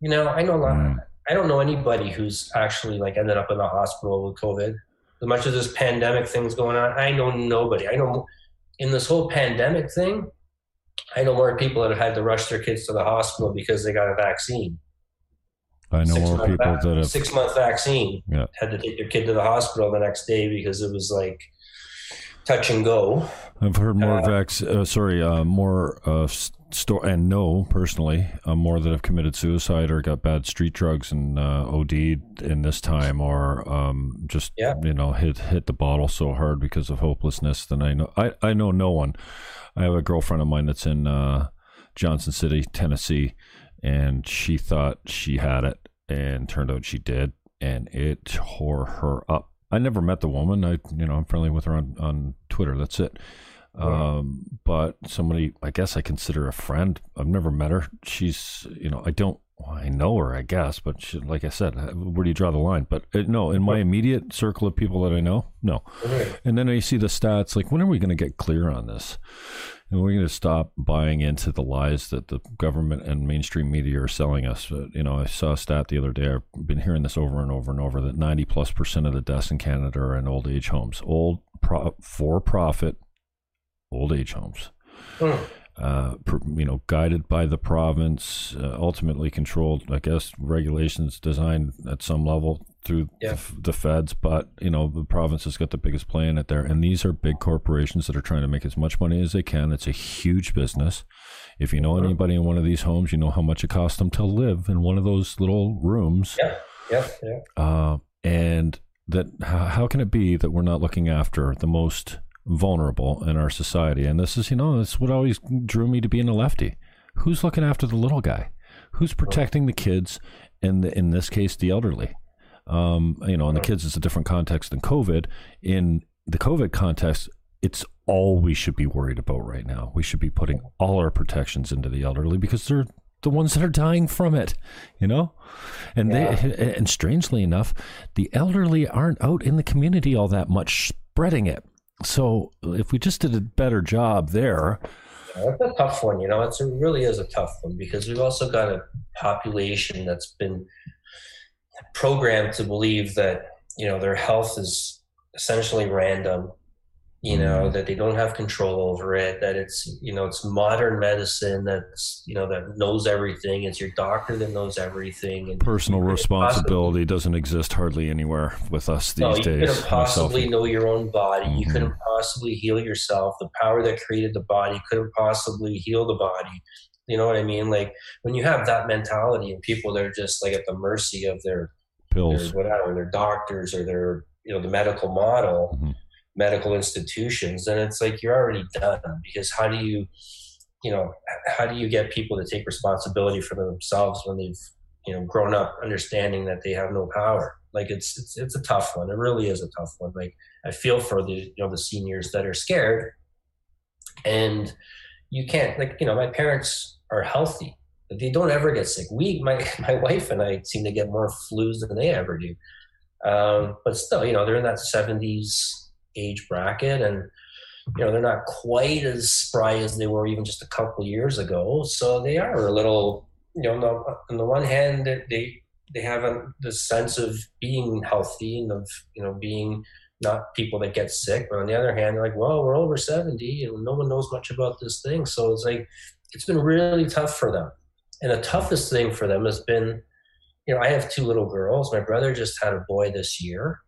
you know, I know a lot. Mm. I don't know anybody who's actually like ended up in the hospital with COVID. As much as this pandemic thing's going on, I know nobody. I know in this whole pandemic thing, I know more people that have had to rush their kids to the hospital because they got a vaccine. I know six more people that have six month vaccine yeah. had to take their kid to the hospital the next day because it was like touch and go. I've heard more uh, vax. Uh, sorry, uh, more uh, store and no personally, uh, more that have committed suicide or got bad street drugs and uh, OD'd in this time, or um, just yeah. you know hit hit the bottle so hard because of hopelessness. Then I know I I know no one. I have a girlfriend of mine that's in uh, Johnson City, Tennessee, and she thought she had it, and turned out she did, and it tore her up I never met the woman. I, you know, I'm friendly with her on, on Twitter. That's it. Um, but somebody, I guess I consider a friend. I've never met her. She's, you know, I don't, well, I know her, I guess, but she, like I said, where do you draw the line? But uh, no, in my immediate circle of people that I know, no. And then I see the stats. Like, when are we going to get clear on this? and we're going to stop buying into the lies that the government and mainstream media are selling us. you know, I saw a stat the other day. I've been hearing this over and over and over that 90 plus percent of the deaths in Canada are in old age homes, old pro- for profit old age homes. Uh, you know, guided by the province, uh, ultimately controlled, I guess, regulations designed at some level through yeah. the, the, feds, but you know the province has got the biggest play in it there, and these are big corporations that are trying to make as much money as they can. It's a huge business. If you know anybody in one of these homes, you know how much it costs them to live in one of those little rooms. Yeah. Yeah, yeah. Uh, and that how, how can it be that we're not looking after the most vulnerable in our society? And this is, you know, this is what always drew me to being a lefty. Who's looking after the little guy? Who's protecting the kids? And the, in this case, the elderly. Um, you know, and the kids is a different context than COVID. In the COVID context, it's all we should be worried about right now. We should be putting all our protections into the elderly because they're the ones that are dying from it, you know? And Yeah. they and strangely enough, the elderly aren't out in the community all that much spreading it. So if we just did a better job there, that's a tough one, you know. It's, it really is a tough one because we've also got a population that's been programmed to believe that you know their health is essentially random. You know that they don't have control over it. That it's you know it's modern medicine that's you know that knows everything. It's your doctor that knows everything. And personal you couldn't responsibility doesn't exist hardly anywhere with us these no, you days. couldn't myself possibly know your own body. You Mhm. couldn't possibly heal yourself. The power that created the body couldn't possibly heal the body. You know what I mean? Like when you have that mentality and people that are just like at the mercy of their, their pills. whatever, their doctors or their you know the medical model, Mhm. Medical institutions, then it's like you're already done. Because how do you, you know, how do you get people to take responsibility for themselves when they've you know grown up understanding that they have no power? Like it's it's it's a tough one. It really is a tough one. Like I feel for the you know the seniors that are scared, and you can't like you know my parents are healthy. They don't ever get sick. We my *laughs* my wife and I seem to get more flus than they ever do. Um, but still, you know, they're in that 70s age bracket. And you know they're not quite as spry as they were even just a couple years ago. So they are a little you know on the, on the one hand they- they have a, this sense of being healthy and of you know being not people that get sick. But on the other hand they're like well we're over 70 and no one knows much about this thing. So it's like it's been really tough for them. And the toughest thing for them has been you know i have two little girls. My brother just had a boy this year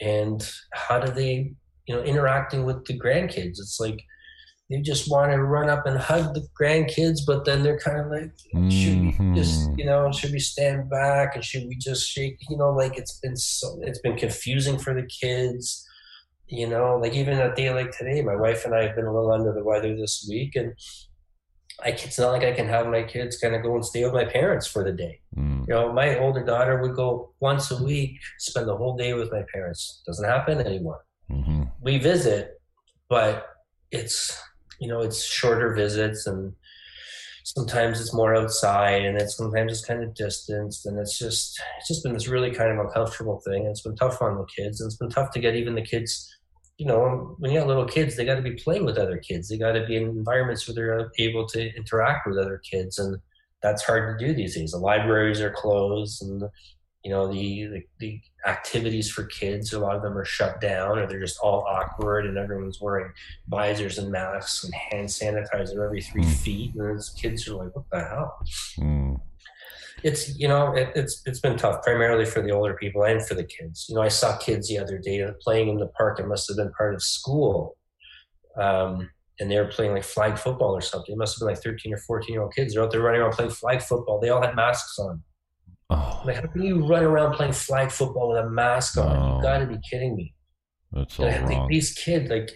and how do they you know interacting with the grandkids? It's like they just want to run up and hug the grandkids but then they're kind of like should we mm-hmm. just you know should we stand back and should we just shake? You know like it's been so it's been confusing for the kids you know like even a day like today my wife and i have been a little under the weather this week and I, it's not like i can have my kids kind of go and stay with my parents for the day Mm. you know, my older daughter would go once a week, spend the whole day with my parents. Doesn't happen anymore. Mhm. We visit, but it's you know, it's shorter visits and sometimes it's more outside and it's sometimes it's kind of distanced and it's just it's just been this really kind of uncomfortable thing. And it's been tough on the kids and it's been tough to get even the kids you know, when you got little kids, they got to be playing with other kids. They got to be in environments where they're able to interact with other kids, and that's hard to do these days. The libraries are closed, and you know the, the the activities for kids. A lot of them are shut down, or they're just all awkward, and everyone's wearing visors and masks and hand sanitizer every three Mm. feet. And those kids are like, "What the hell?" Mm. It's you know it, it's it's been tough primarily for the older people and for the kids. You know i saw kids the other day playing in the park. It must have been part of school um, and they were playing like flag football or something. It must have been like 13 or 14 year old kids. They're out there running around playing flag football. They all had masks on. Oh, like how can you run around playing flag football with a mask on? No. you gotta be kidding me. That's all And I think wrong. these kids like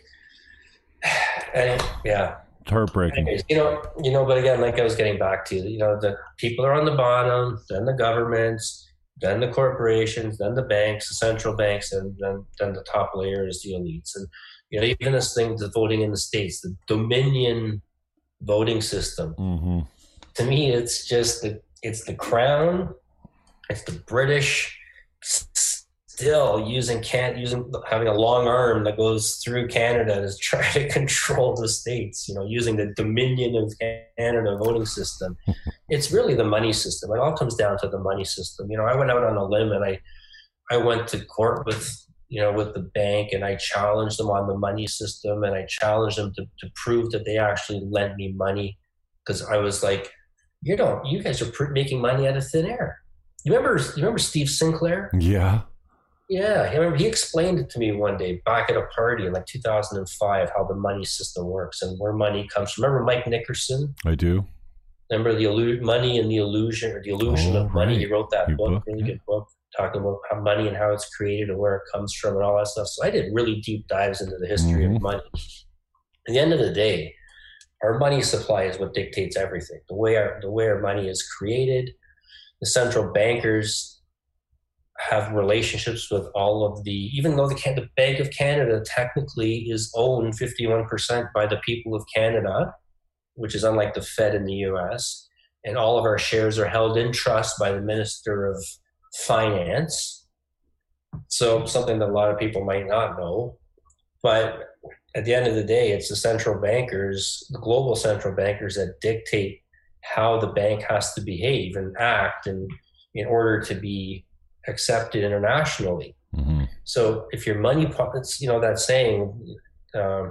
*sighs* and yeah It's heartbreaking. You know, you know, but again, like I was getting back to, you know, the people are on the bottom, then the governments, then the corporations, then the banks, the central banks, and then then the top layer is the elites. And you know, even this thing, the voting in the states, the Dominion voting system. hmm To me, it's just the it's the crown, it's the British still using can't using having a long arm that goes through Canada to try to *laughs* control the states. You know, using the Dominion of Canada voting system. *laughs* it's really the money system. It all comes down to the money system. You know, I went out on a limb and I I went to court with you know with the bank and I challenged them on the money system and I challenged them to, to prove that they actually lent me money because I was like, you know, you guys are pr- making money out of thin air. You remember? You remember Steve Sinclair? Yeah. Yeah, I remember he explained it to me one day back at a party in like 2005 how the money system works and where money comes from. Remember Mike Nickerson? I do. Remember the illusion, money and the illusion, or the illusion Oh, of money. right. He wrote that Your book, book, really yeah. good book, talking about how money and how it's created and where it comes from and all that stuff. So I did really deep dives into the history Mhm. of money. At the end of the day, our money supply is what dictates everything. The way our the way our money is created, the central bankers have relationships with all of the even though the the Bank of Canada technically is owned 51% by the people of Canada, which is unlike the Fed in the US, and all of our shares are held in trust by the Minister of Finance. So something that a lot of people might not know, but at the end of the day, it's the central bankers, the global central bankers that dictate how the bank has to behave and act and in order to be accepted internationally. hmm So if your money, it's you know that saying, um,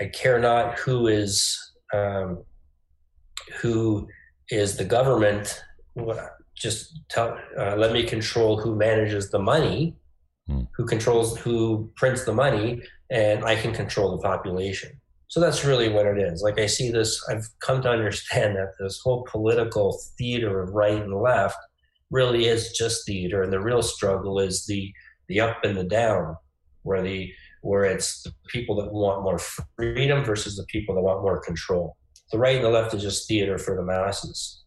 "I care not who is um, who is the government. Just tell, uh, let me control who manages the money, Hmm. who controls who prints the money, and I can control the population." So that's really what it is. Like I see this, I've come to understand that this whole political theater of right and left really is just theater, and the real struggle is the the up and the down, where the where it's the people that want more freedom versus the people that want more control. The right and the left is just theater for the masses.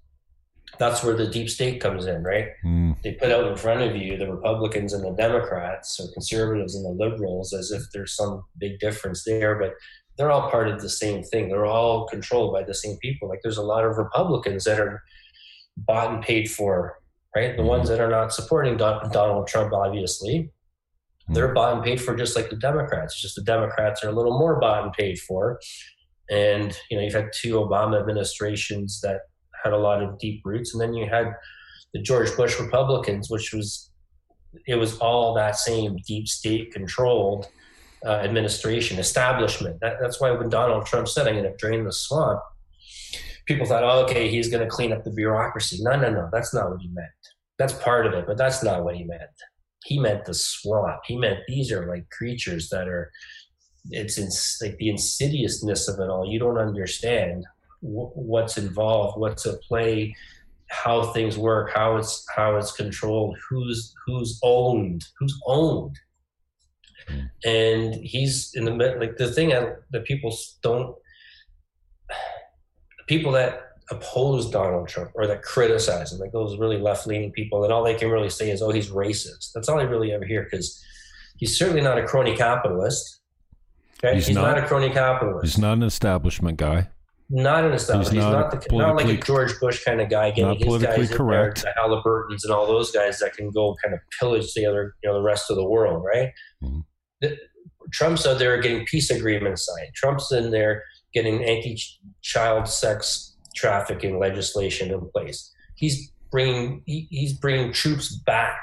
That's where the deep state comes in, right? Mm. They put out in front of you the Republicans and the Democrats, or conservatives and the liberals, as if there's some big difference there, but they're all part of the same thing. They're all controlled by the same people. Like there's a lot of Republicans that are bought and paid for, right? The ones that are not supporting Donald Trump, obviously, they're bought and paid for just like the Democrats. It's just the Democrats are a little more bought and paid for. And you know, you've had two Obama administrations that had a lot of deep roots, and then you had the George Bush Republicans, which was it was all that same deep state controlled uh, administration establishment. That, that's why when Donald Trump said, "I'm going to drain the swamp," people thought, "Oh, okay, he's going to clean up the bureaucracy." No, no, no, that's not what he meant. That's part of it, but that's not what he meant. He meant the swamp. He meant these are like creatures that are. It's in, like the insidiousness of it all. You don't understand wh- what's involved, what's at play, how things work, how it's how it's controlled, who's who's owned, who's owned. Hmm. And he's in the like the thing that, that people don't people that oppose Donald Trump or that criticize him, like those really left leaning people, and all they can really say is, "Oh, he's racist." That's all I really ever hear because he's certainly not a crony capitalist. Okay? He's He's, not, not- a crony capitalist. He's not an establishment guy. Not an establishment. He's, not not, the, not like a George Bush kind of guy getting not his guys correct. there, the Halliburtons and all those guys that can go kind of pillage the other, you know, the rest of the world, right? Mhm. The, Trump's out there getting peace agreements signed. Trump's in there getting anti-child sex trafficking legislation in place. He's bringing he, he's bringing troops back,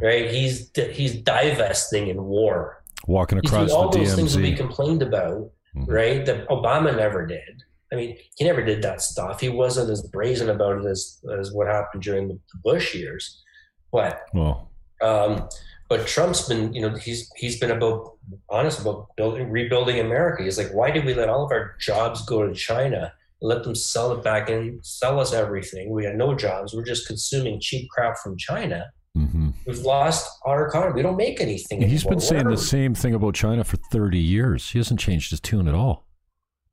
right? He's he's divesting in war. Walking across all the those things that we complained about Mhm. right? That Obama never did. I mean, he never did that stuff. He wasn't as brazen about it as as what happened during the Bush years. But Well, um, but Trump's been, you know, he's he's been about honest about building rebuilding America. He's like, why did we let all of our jobs go to China? and Let them sell it back and sell us everything. We got no jobs. We're just consuming cheap crap from China. hmm We've lost our economy. We don't make anything. he's anymore. been saying Whatever. the same thing about China for 30 years. He hasn't changed his tune at all.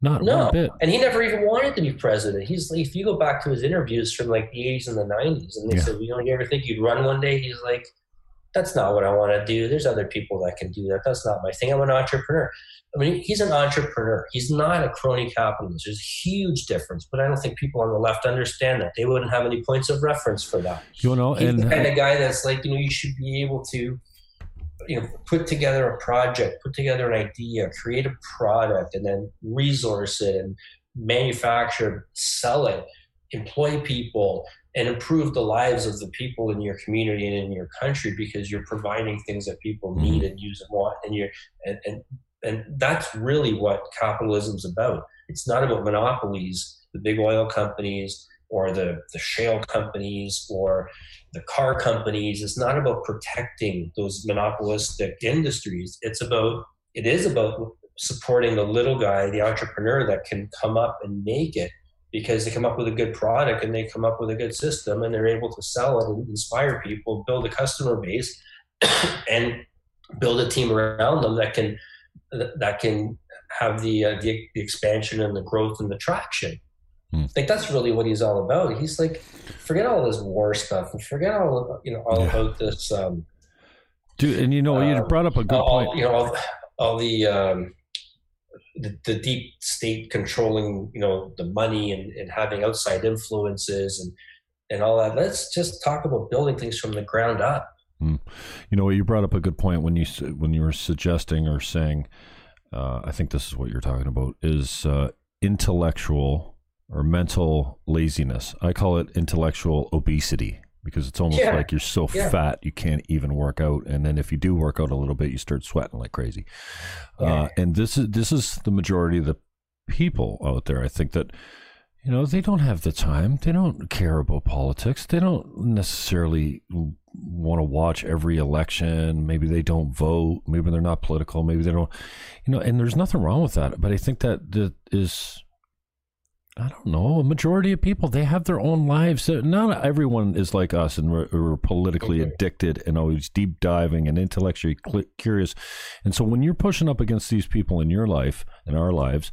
Not No, one bit. and he never even wanted to be president. He's if you go back to his interviews from like the eighties and the nineties, and they Yeah. said, "You know, you ever think you'd run one day?" He's like, "That's not what I want to do. There's other people that can do that. That's not my thing. I'm an entrepreneur." I mean, he's an entrepreneur. He's not a crony capitalist. There's a huge difference, but I don't think people on the left understand that. They wouldn't have any points of reference for that. You know, He's and the kind of guy that's like, you know, you should be able to, you know, put together a project, put together an idea, create a product, and then resource it and manufacture, sell it, employ people, and improve the lives of the people in your community and in your country because you're providing things that people mm-hmm. need and use and want, and you're and and and that's really what capitalism's about. It's not about monopolies, the big oil companies or the, the shale companies or the car companies. It's not about protecting those monopolistic industries. It's about it is about supporting the little guy, the entrepreneur that can come up and make it because they come up with a good product and they come up with a good system and they're able to sell it and inspire people, build a customer base, *coughs* and build a team around them that can that can have the, uh, the, the expansion and the growth and the traction. Hmm. Like that's really what he's all about. He's like, forget all this war stuff and forget all you know all yeah. about this. Um, Dude, and you know, you um, brought up a good all, point. You know, all, all the, um, the, the deep state controlling, you know, the money and, and having outside influences and and all that. Let's just talk about building things from the ground up. Mm. You know, you brought up a good point when you when you were suggesting or saying, uh, I think this is what you're talking about is uh, intellectual or mental laziness. I call it intellectual obesity because it's almost yeah. like you're so yeah. fat you can't even work out, and then if you do work out a little bit, you start sweating like crazy. Yeah. Uh, and this is this is the majority of the people out there. I think that you know they don't have the time they don't care about politics they don't necessarily want to watch every election maybe they don't vote maybe they're not political maybe they don't you know and there's nothing wrong with that but i think that that is i don't know a majority of people they have their own lives not everyone is like us and we're, we're politically okay. addicted and always deep diving and intellectually curious and so when you're pushing up against these people in your life in our lives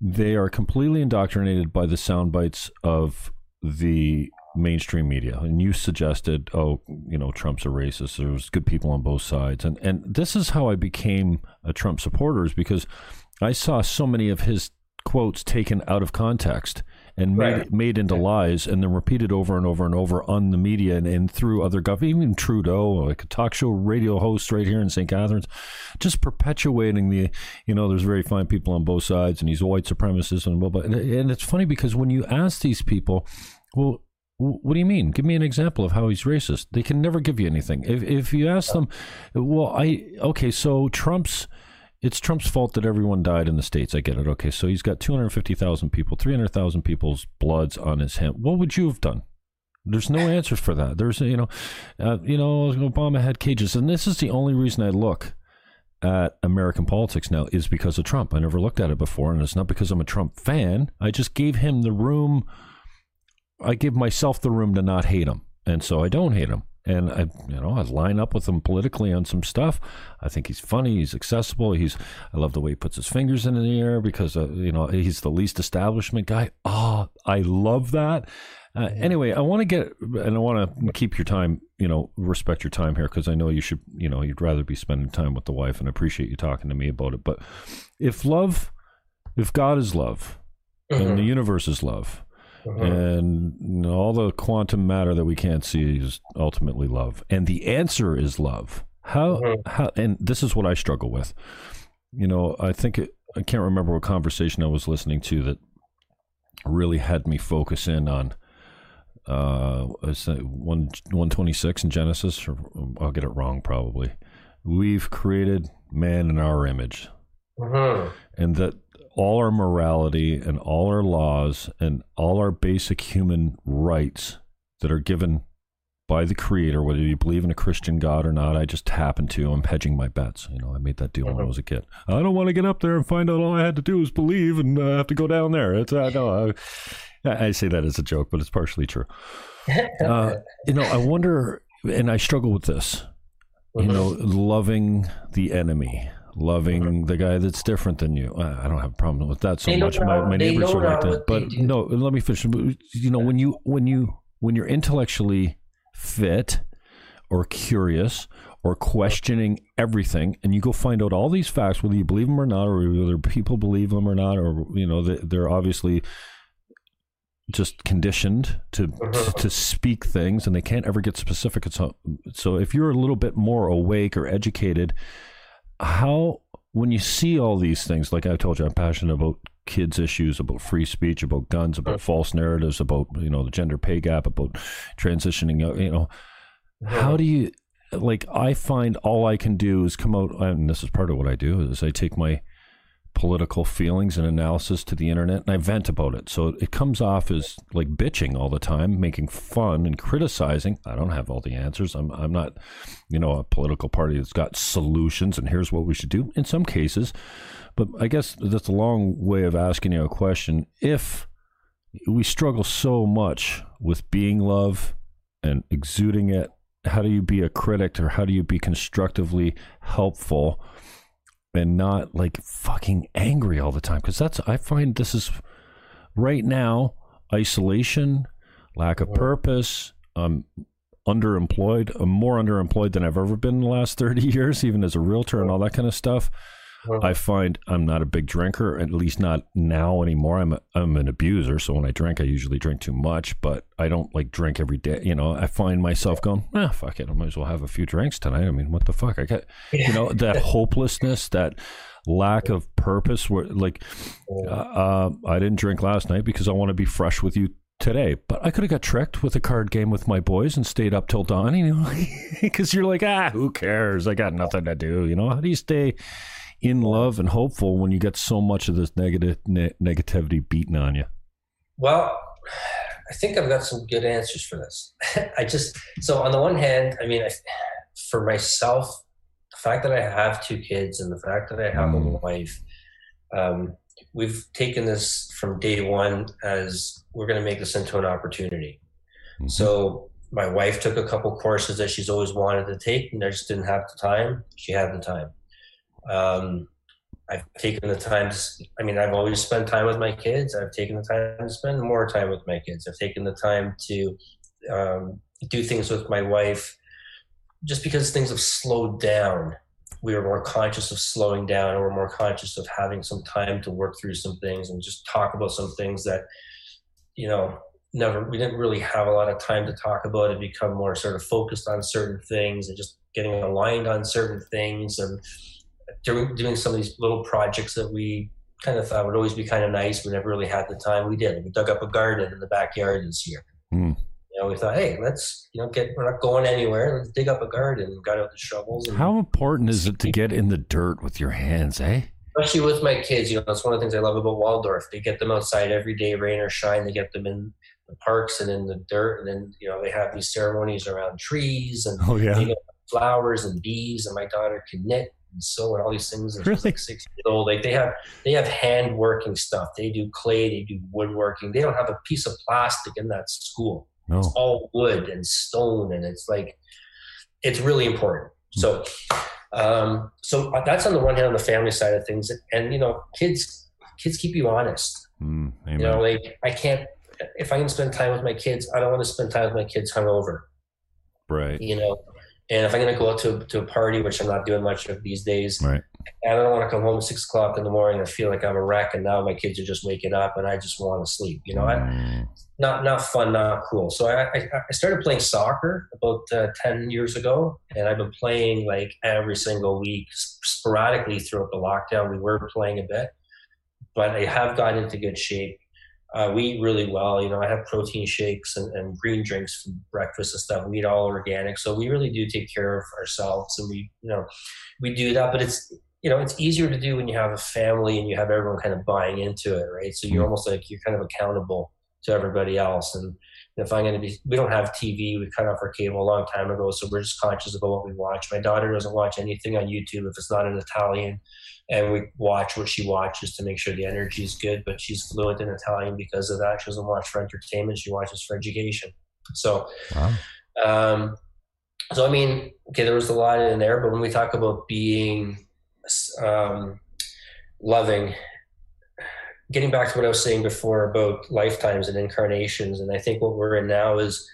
they are completely indoctrinated by the sound bites of the mainstream media. And you suggested, oh, you know, Trump's a racist. There's good people on both sides. And and this is how I became a Trump supporter is because I saw so many of his quotes taken out of context and made right. made into lies and then repeated over and over and over on the media and, and through other government, even Trudeau, like a talk show radio host right here in St. Catharines, just perpetuating the, you know, there's very fine people on both sides and he's a white supremacist and blah, blah. And, and it's funny because when you ask these people, well, what do you mean? Give me an example of how he's racist. They can never give you anything. If if you ask them, well, I okay, so Trump's it's Trump's fault that everyone died in the states. I get it. Okay, so he's got 250,000 people, 300,000 people's bloods on his hand. What would you have done? There's no answer for that. There's you know, uh, you know, Obama had cages, and this is the only reason I look at American politics now is because of Trump. I never looked at it before, and it's not because I'm a Trump fan. I just gave him the room. I give myself the room to not hate him, and so I don't hate him and I, you know, I line up with him politically on some stuff. I think he's funny. He's accessible. He's. I love the way he puts his fingers in the air because uh, you know he's the least establishment guy. Oh, I love that. Uh, anyway, I want to get and I want to keep your time. You know, respect your time here because I know you should. You know, you'd rather be spending time with the wife, and I appreciate you talking to me about it. But if love, if God is love, mm-hmm. and the universe is love uh-huh. And all the quantum matter that we can't see is ultimately love. And the answer is love. How, uh-huh. how, and this is what I struggle with. You know, I think it, I can't remember what conversation I was listening to that really had me focus in on uh one 126 in Genesis or I'll get it wrong probably. We've created man in our image. Uh-huh. And that all our morality and all our laws and all our basic human rights that are given by the creator, whether you believe in a Christian God or not. I just happen to. I'm hedging my bets. You know, I made that deal when I was a kid. I don't want to get up there and find out all I had to do was believe and uh, have to go down there. It's I know. I, I, say that as a joke, but it's partially true. *laughs* Uh, you know, I wonder, and I struggle with this. You know, loving the enemy loving the guy that's different than you. I don't have a problem with that so they much. My, my neighbors are like that. But no, let me finish. You know, when you when you when you're intellectually fit or curious or questioning everything, and you go find out all these facts, whether you believe them or not, or whether people believe them or not, or you know, they're obviously just conditioned to uh-huh. to speak things and they can't ever get specific so, so if you're a little bit more awake or educated how when you see all these things, like I told you, I'm passionate about kids' issues, about free speech, about guns, about false narratives, about you know the gender pay gap, about transitioning. You know, how do you like? I find all I can do is come out, and this is part of what I do is I take my political feelings and analysis to the internet and I vent about it. So it comes off as like bitching all the time, making fun and criticizing. I don't have all the answers. I'm I'm not, you know, a political party that's got solutions and here's what we should do in some cases. But I guess that's a long way of asking you a question. If we struggle so much with being love and exuding it. How do you be a critic or how do you be constructively helpful and not like fucking angry all the time? Because that's, I find this is right now isolation, lack of purpose. I'm underemployed. I'm more underemployed than I've ever been in the last 30 *laughs* years, even as a realtor and all that kind of stuff. I find I'm not a big drinker, at least not now anymore. I'm a, I'm an abuser, so when I drink, I usually drink too much, but I don't like drink every day. You know, I find myself going, ah, fuck it, I might as well have a few drinks tonight. I mean, what the fuck? I got, you know, *laughs* that hopelessness, that lack of purpose. Where like, uh, uh, I didn't drink last night because I want to be fresh with you today, but I could have got tricked with a card game with my boys and stayed up till dawn. You know, *laughs* because you're like, ah, who cares? I got nothing to do. You know, how do you stay? In love and hopeful when you get so much of this negative ne- negativity beaten on you? Well, I think I've got some good answers for this. *laughs* I just so on the one hand, I mean, I, for myself, the fact that I have two kids and the fact that I have mm. a wife, um, we've taken this from day one as we're going to make this into an opportunity. Mm-hmm. So my wife took a couple courses that she's always wanted to take, and I just didn't have the time. She had the time. Um, I've taken the time to, I mean, I've always spent time with my kids. I've taken the time to spend more time with my kids. I've taken the time to um, do things with my wife just because things have slowed down. We are more conscious of slowing down and we're more conscious of having some time to work through some things and just talk about some things that, you know, never, we didn't really have a lot of time to talk about and become more sort of focused on certain things and just getting aligned on certain things and, doing, doing some of these little projects that we kind of thought would always be kind of nice. We never really had the time. We did. We dug up a garden in the backyard this year. Mm. You know, we thought, hey, let's you know get. We're not going anywhere. Let's dig up a garden. Got out the shovels. How important is it to get in the dirt with your hands, eh? Especially with my kids, you know, that's one of the things I love about Waldorf. They get them outside every day, rain or shine. They get them in the parks and in the dirt, and then you know they have these ceremonies around trees and oh yeah, flowers and bees. And my daughter can knit and sew and all these things. And really? like six years old. Like they have they have hand working stuff. They do clay. They do woodworking. They don't have a piece of plastic in that school. No. It's all wood and stone, and it's like it's really important. Hmm. So, um, so that's on the one hand on the family side of things, and you know, kids kids keep you honest. Mm, you know, like I can't if I can spend time with my kids, I don't want to spend time with my kids hungover. Right. You know, and if I'm going to go out to, to a party, which I'm not doing much of these days, right. I don't want to come home at six o'clock in the morning and feel like I'm a wreck. And now my kids are just waking up and I just want to sleep. You know, mm. I, not not fun, not cool. So I, I, I started playing soccer about uh, ten years ago, and I've been playing like every single week, sporadically throughout the lockdown. We were playing a bit, but I have gotten into good shape uh, we eat really well. You know, I have protein shakes and, and, green drinks for breakfast and stuff. We eat all organic, so we really do take care of ourselves, and we, you know, we do that. But it's, you know, it's easier to do when you have a family and you have everyone kind of buying into it, right? So you're mm-hmm. almost like you're kind of accountable to everybody else. And if I'm going to be, we don't have TV. We cut off our cable a long time ago, so we're just conscious about what we watch. My daughter doesn't watch anything on YouTube if it's not in Italian and we watch what she watches to make sure the energy is good. But she's fluent in Italian because of that. She doesn't watch for entertainment; she watches for education. So, wow. um, so I mean, okay, there was a lot in there, but when we talk about being um, loving, getting back to what I was saying before about lifetimes and incarnations, and I think what we're in now is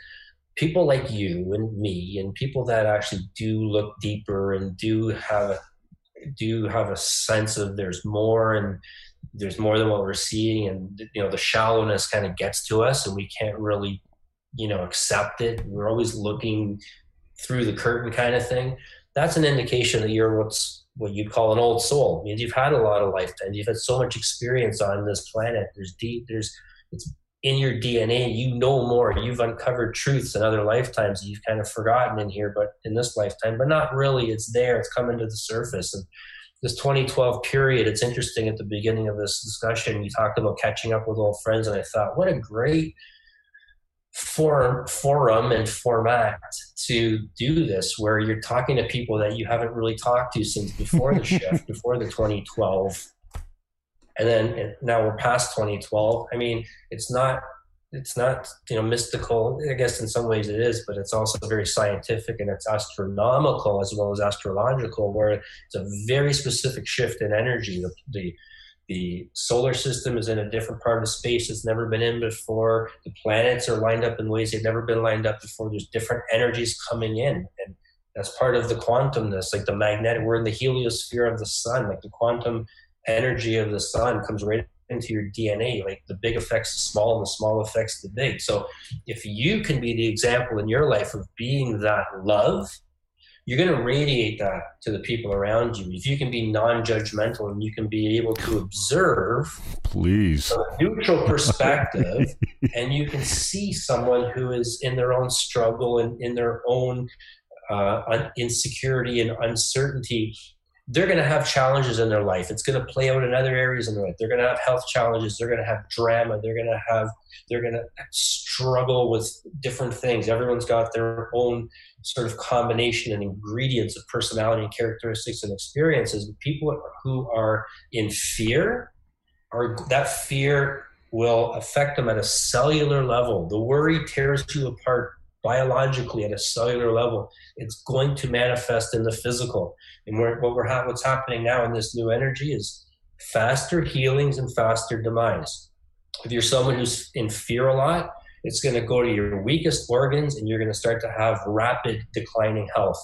people like you and me and people that actually do look deeper and do have do have a sense of there's more and there's more than what we're seeing and you know the shallowness kind of gets to us and we can't really you know accept it. We're always looking through the curtain kind of thing. That's an indication that you're what's what you'd call an old soul. It means you've had a lot of lifetimes you've had so much experience on this planet. There's deep there's it's in your DNA, you know more. You've uncovered truths in other lifetimes that you've kind of forgotten in here, but in this lifetime, but not really. It's there. It's coming to the surface. And this 2012 period, it's interesting at the beginning of this discussion, you talked about catching up with old friends, and I thought, what a great forum, forum and format to do this, where you're talking to people that you haven't really talked to since before the *laughs* shift, before the 2012 and then now we're past 2012 i mean it's not it's not you know mystical. I guess in some ways it is but it's also very scientific and it's astronomical as well as astrological where it's a very specific shift in energy. The, the the solar system is in a different part of space. It's never been in before. The planets are lined up in ways they've never been lined up before. There's different energies coming in and that's part of the quantumness like the magnetic we're in the heliosphere of the sun. Like the quantum energy of the sun comes right into your DNA. Like the big affects the small and the small affects the big. So if you can be the example in your life of being that love, you're going to radiate that to the people around you. If you can be non-judgmental and you can be able to observe, please, a neutral *laughs* perspective, and you can see someone who is in their own struggle and in their own uh, insecurity and uncertainty, they're going to have challenges in their life. It's going to play out in other areas in their life. They're going to have health challenges. They're going to have drama. They're going to have, they're going to struggle with different things. Everyone's got their own sort of combination and ingredients of personality and characteristics and experiences. People who are in fear are that fear will affect them at a cellular level. The worry tears you apart biologically at a cellular level. It's going to manifest in the physical. And we're, what we're ha- what's happening now in this new energy is faster healings and faster demise. If you're someone who's in fear a lot, it's going to go to your weakest organs and you're going to start to have rapid declining health.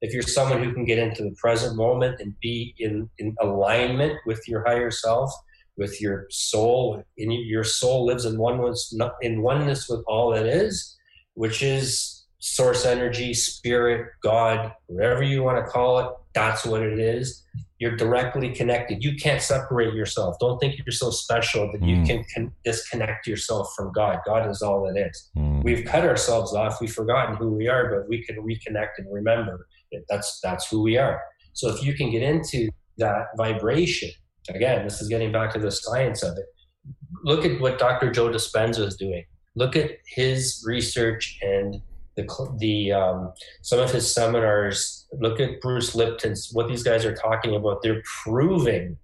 If you're someone who can get into the present moment and be in, in alignment with your higher self, with your soul, in your soul lives in oneness, in oneness with all that is, which is source energy, spirit, God, whatever you want to call it, that's what it is. You're directly connected. You can't separate yourself. Don't think you're so special that mm. you can, can, disconnect yourself from God. God is all that is. Mm. We've cut ourselves off. We've forgotten who we are, but we can reconnect and remember that that's that's who we are. So if you can get into that vibration, again, this is getting back to the science of it. Look at what Dr. Joe Dispenza is doing look at his research and the the um, some of his seminars. Look at Bruce Lipton's what these guys are talking about. They're proving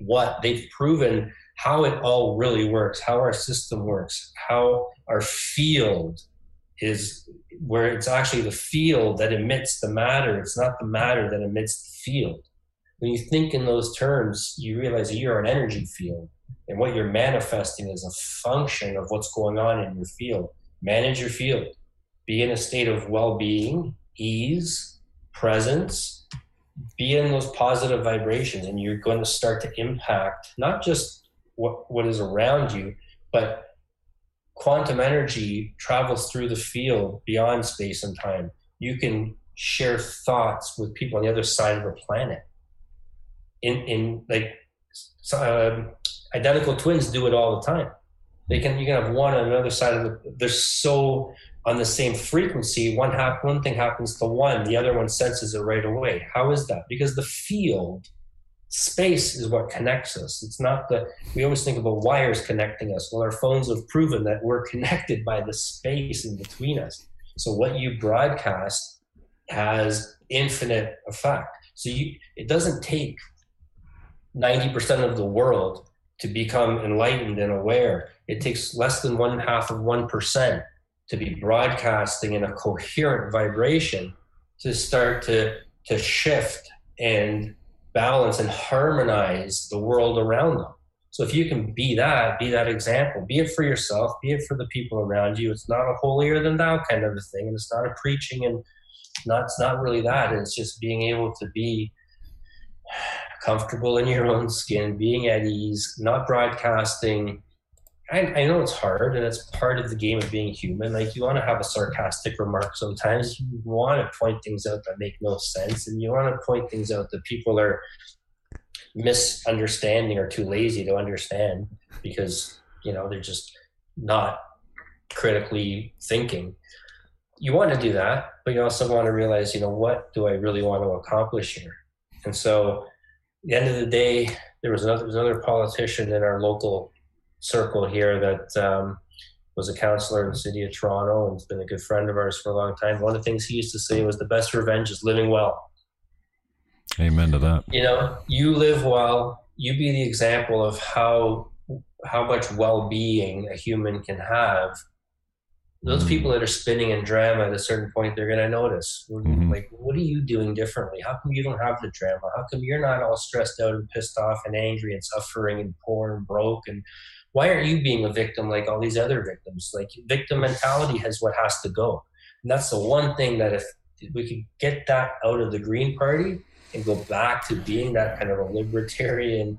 what they've proven how it all really works, how our system works, how our field is where it's actually the field that emits the matter. It's not the matter that emits the field. When you think in those terms, you realize you're an energy field and what you're manifesting is a function of what's going on in your field. Manage your field. Be in a state of well being, ease, presence. Be in those positive vibrations, and you're going to start to impact not just what, what is around you, but quantum energy travels through the field beyond space and time. You can share thoughts with people on the other side of the planet. In, in like, um, identical twins do it all the time. They can you can have one on another side of the. They're so on the same frequency. One hap, one thing happens to one, the other one senses it right away. How is that? Because the field, space is what connects us. It's not the. We always think about wires connecting us. Well, our phones have proven that we're connected by the space in between us. So what you broadcast has infinite effect. So you, it doesn't take 90% of the world to become enlightened and aware. It takes less than one half of 1% to be broadcasting in a coherent vibration to start to, to shift and balance and harmonize the world around them. So if you can be that, be that example, be it for yourself, be it for the people around you. It's not a holier than thou kind of a thing, and it's not a preaching, and not it's not really that. It's just being able to be comfortable in your own skin, being at ease, not broadcasting. I, I, know it's hard and it's part of the game of being human. Like you want to have a sarcastic remark sometimes. You want to point things out that make no sense, and you want to point things out that people are misunderstanding or too lazy to understand because you know they're just not critically thinking. You want to do that, but you also want to realize, you know, what do I really want to accomplish here? And so the end of the day, there was another, there was another politician in our local circle here that um, was a councillor in the city of Toronto and has been a good friend of ours for a long time. One of the things he used to say was the best revenge is living well. Amen to that. You know, you live well, you be the example of how how much well-being a human can have those Mm. people that are spinning in drama at a certain point they're going to notice Mhm. like what are you doing differently? How come you don't have the drama? How come you're not all stressed out and pissed off and angry and suffering and poor and broke? And why aren't you being a victim like all these other victims? Like victim mentality has what has to go. And that's the one thing that if we could get that out of the green party and go back to being that kind of a libertarian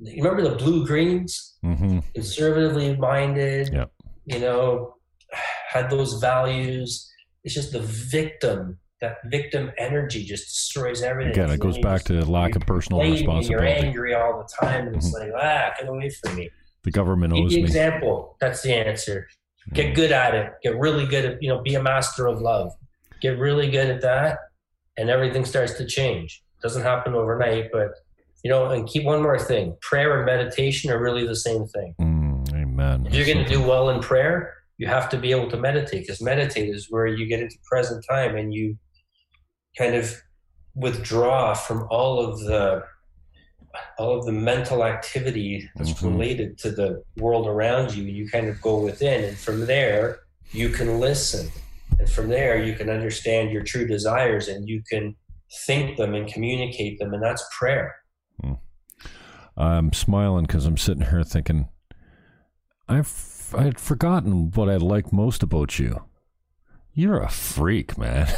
you remember the blue greens? Hmm conservatively minded, Yep. you know, had those values. It's just the victim, that victim energy just destroys everything. Again, it goes back to lack of personal and You're responsibility. angry all the time, and it's Mhm. like, ah, get away from me. The government owes the me. example. That's the answer. Mm. Get good at it. Get really good at, you know, be a master of love. Get really good at that, and everything starts to change. Doesn't happen overnight, but you know, and keep one more thing: prayer and meditation are really the same thing. Mm, amen. If you're going to do well in prayer, you have to be able to meditate because meditate is where you get into present time and you kind of withdraw from all of the all of the mental activity that's Mhm. related to the world around you. You kind of go within, and from there you can listen, and from there you can understand your true desires, and you can think them and communicate them, and that's prayer. I'm smiling because I'm sitting here thinking, I've I had forgotten what I like most about you. You're a freak, man. *laughs*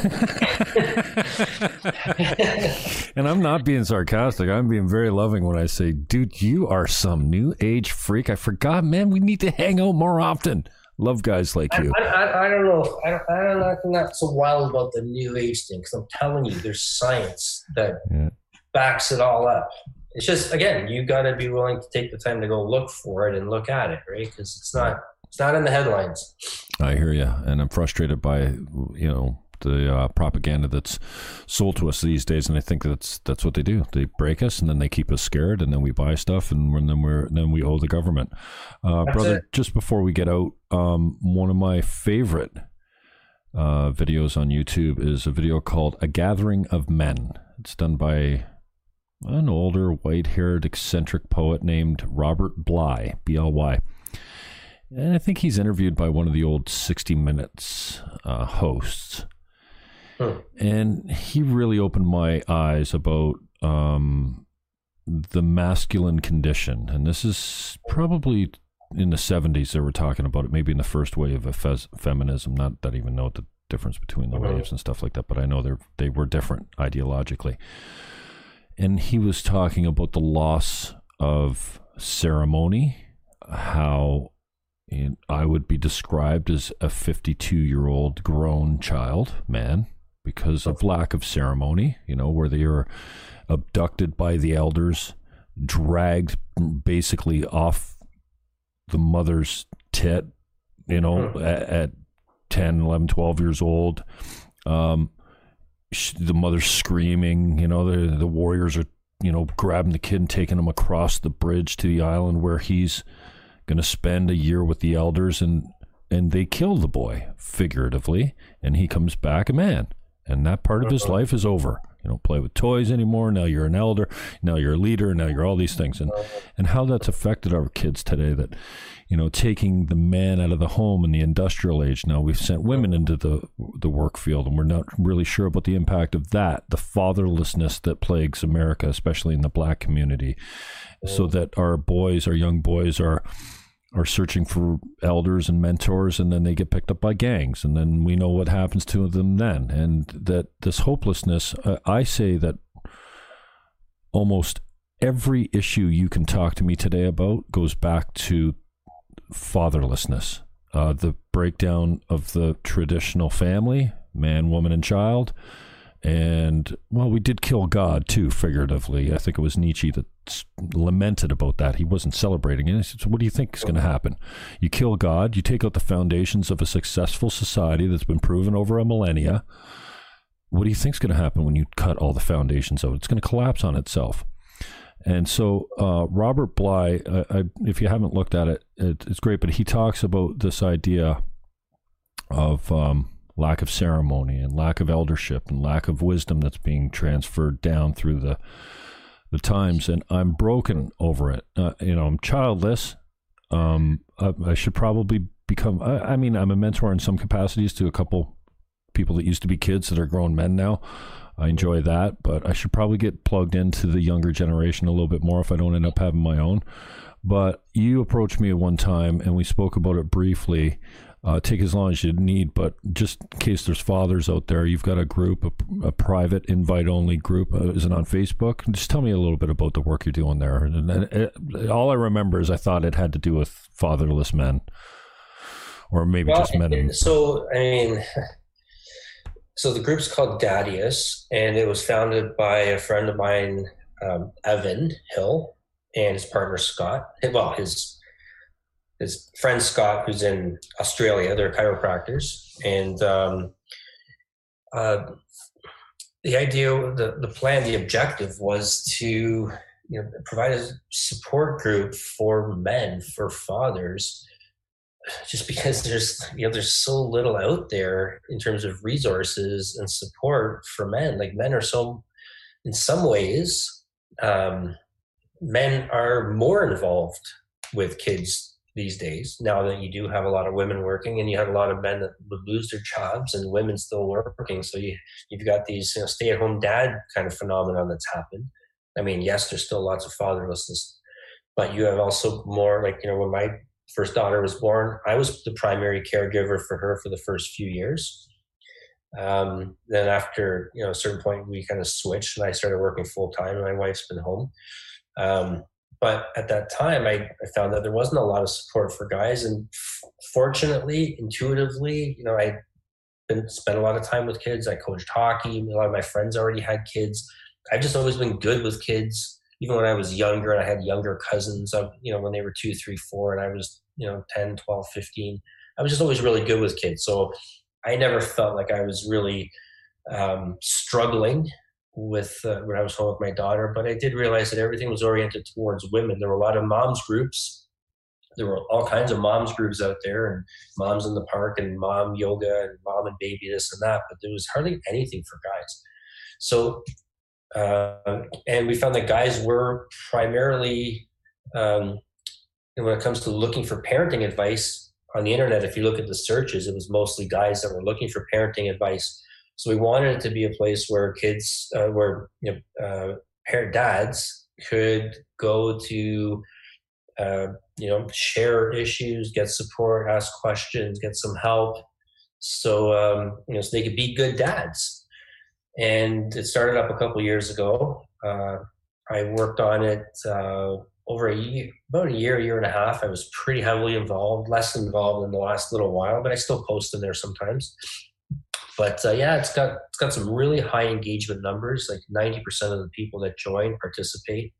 and I'm not being sarcastic. I'm being very loving when I say, dude, you are some new age freak. I forgot, man. We need to hang out more often. Love guys like you. I, I, I don't know. I don't, I don't know. I'm not so wild about the new age thing because I'm telling you, there's science that Yeah. backs it all up. It's just again, you got to be willing to take the time to go look for it and look at it, right? Because it's not it's not in the headlines. I hear you, and I'm frustrated by you know the uh, propaganda that's sold to us these days, and I think that's that's what they do. They break us, and then they keep us scared, and then we buy stuff, and then we're then we owe the government. Uh, brother, it. just before we get out, um, one of my favorite uh, videos on YouTube is a video called "A Gathering of Men." It's done by an older, white-haired, eccentric poet named Robert Bly, B L Y. And I think he's interviewed by one of the old 60 Minutes uh, hosts. Hmm. And he really opened my eyes about um, the masculine condition. And this is probably in the 70s they were talking about it, maybe in the first wave of fez- feminism. Not that I even know the difference between the Mhm. waves and stuff like that, but I know they they were different ideologically. And he was talking about the loss of ceremony, how and I would be described as a 52 year old grown child, man, because of lack of ceremony, you know, where they are abducted by the elders, dragged basically off the mother's tit, you know, Mhm. at, at 10, 11, 12 years old. Um, the mother's screaming, you know, the, the warriors are, you know, grabbing the kid and taking him across the bridge to the island where he's going to spend a year with the elders and and they kill the boy figuratively and he comes back a man and that part of his Uh-huh. life is over you don't play with toys anymore. Now you're an elder. Now you're a leader. Now you're all these things. And and how that's affected our kids today that you know taking the man out of the home in the industrial age. Now we've sent women into the the work field and we're not really sure about the impact of that the fatherlessness that plagues america especially in the black community. So that our boys our young boys are are searching for elders and mentors and then they get picked up by gangs and then we know what happens to them then. And that this hopelessness uh, i say that almost every issue you can talk to me today about goes back to fatherlessness. Uh, the breakdown of the traditional family man woman and child. And well we did kill god too figuratively. I think it was nietzsche that lamented about that. He wasn't celebrating it. He said, so what do you think is going to happen? You kill god you take out the foundations of a successful society that's been proven over a millennia. What do you think is going to happen when you cut all the foundations out? It's going to collapse on itself. And so uh, Robert Bly, I, I, if you haven't looked at it, it, it's great. But he talks about this idea of um, lack of ceremony and lack of eldership and lack of wisdom that's being transferred down through the the times. And I'm broken over it. Uh, you know, I'm childless. Um, I, I should probably become. I, I mean, I'm a mentor in some capacities to a couple people that used to be kids that are grown men now. I enjoy that, but I should probably get plugged into the younger generation a little bit more if I don't end up having my own. But you approached me at one time and we spoke about it briefly. Uh, take as long as you need, but just in case there's fathers out there, you've got a group, a, a private invite only group. Uh, is it on Facebook? Just tell me a little bit about the work you're doing there. And, and it, all I remember is I thought it had to do with fatherless men, or maybe well, just men. So, I mean, *laughs* so the group's called Daddius, and it was founded by a friend of mine, um, Evan Hill, and his partner Scott. Well, his his friend Scott, who's in Australia. They're chiropractors, and um, uh, the idea, the the plan, the objective was to you know provide a support group for men, for fathers, just because there's you know there's so little out there in terms of resources and support for men. Like men are so, in some ways. Um, men are more involved with kids these days now that you do have a lot of women working and you have a lot of men that would lose their jobs and women still working. So you, you've got these you know, stay-at-home dad kind of phenomenon that's happened. I mean yes there's still lots of fatherlessness but you have also more like you know when my first daughter was born i was the primary caregiver for her for the first few years. Um, then after you know a certain point we kind of switched and i started working full-time and my wife's been home. Um, but at that time, I, I, found that there wasn't a lot of support for guys. And fortunately, intuitively, you know, I been spent a lot of time with kids. I coached hockey. A lot of my friends already had kids. I've just always been good with kids. Even when I was younger and I had younger cousins, of, you know, when they were two, three, four, and I was, you know, 10, 12, 15, I was just always really good with kids. So I never felt like I was really um, struggling with uh, when I was home with my daughter, but I did realize that everything was oriented towards women. There were a lot of moms groups. There were all kinds of moms groups out there, and moms in the park, and mom yoga, and mom and baby this and that. But there was hardly anything for guys. So, uh, and we found that guys were primarily, um, when it comes to looking for parenting advice on the internet, if you look at the searches, it was mostly guys that were looking for parenting advice so we wanted it to be a place where kids, uh, where you know, uh, parent dads could go to, uh, you know, share issues, get support, ask questions, get some help. So um, you know, so they could be good dads. And it started up a couple years ago. Uh, I worked on it uh, over a year, about a year, year and a half. I was pretty heavily involved, less involved in the last little while, but I still post in there sometimes. But uh, yeah, it's got it's got some really high engagement numbers. Like ninety percent of the people that join participate,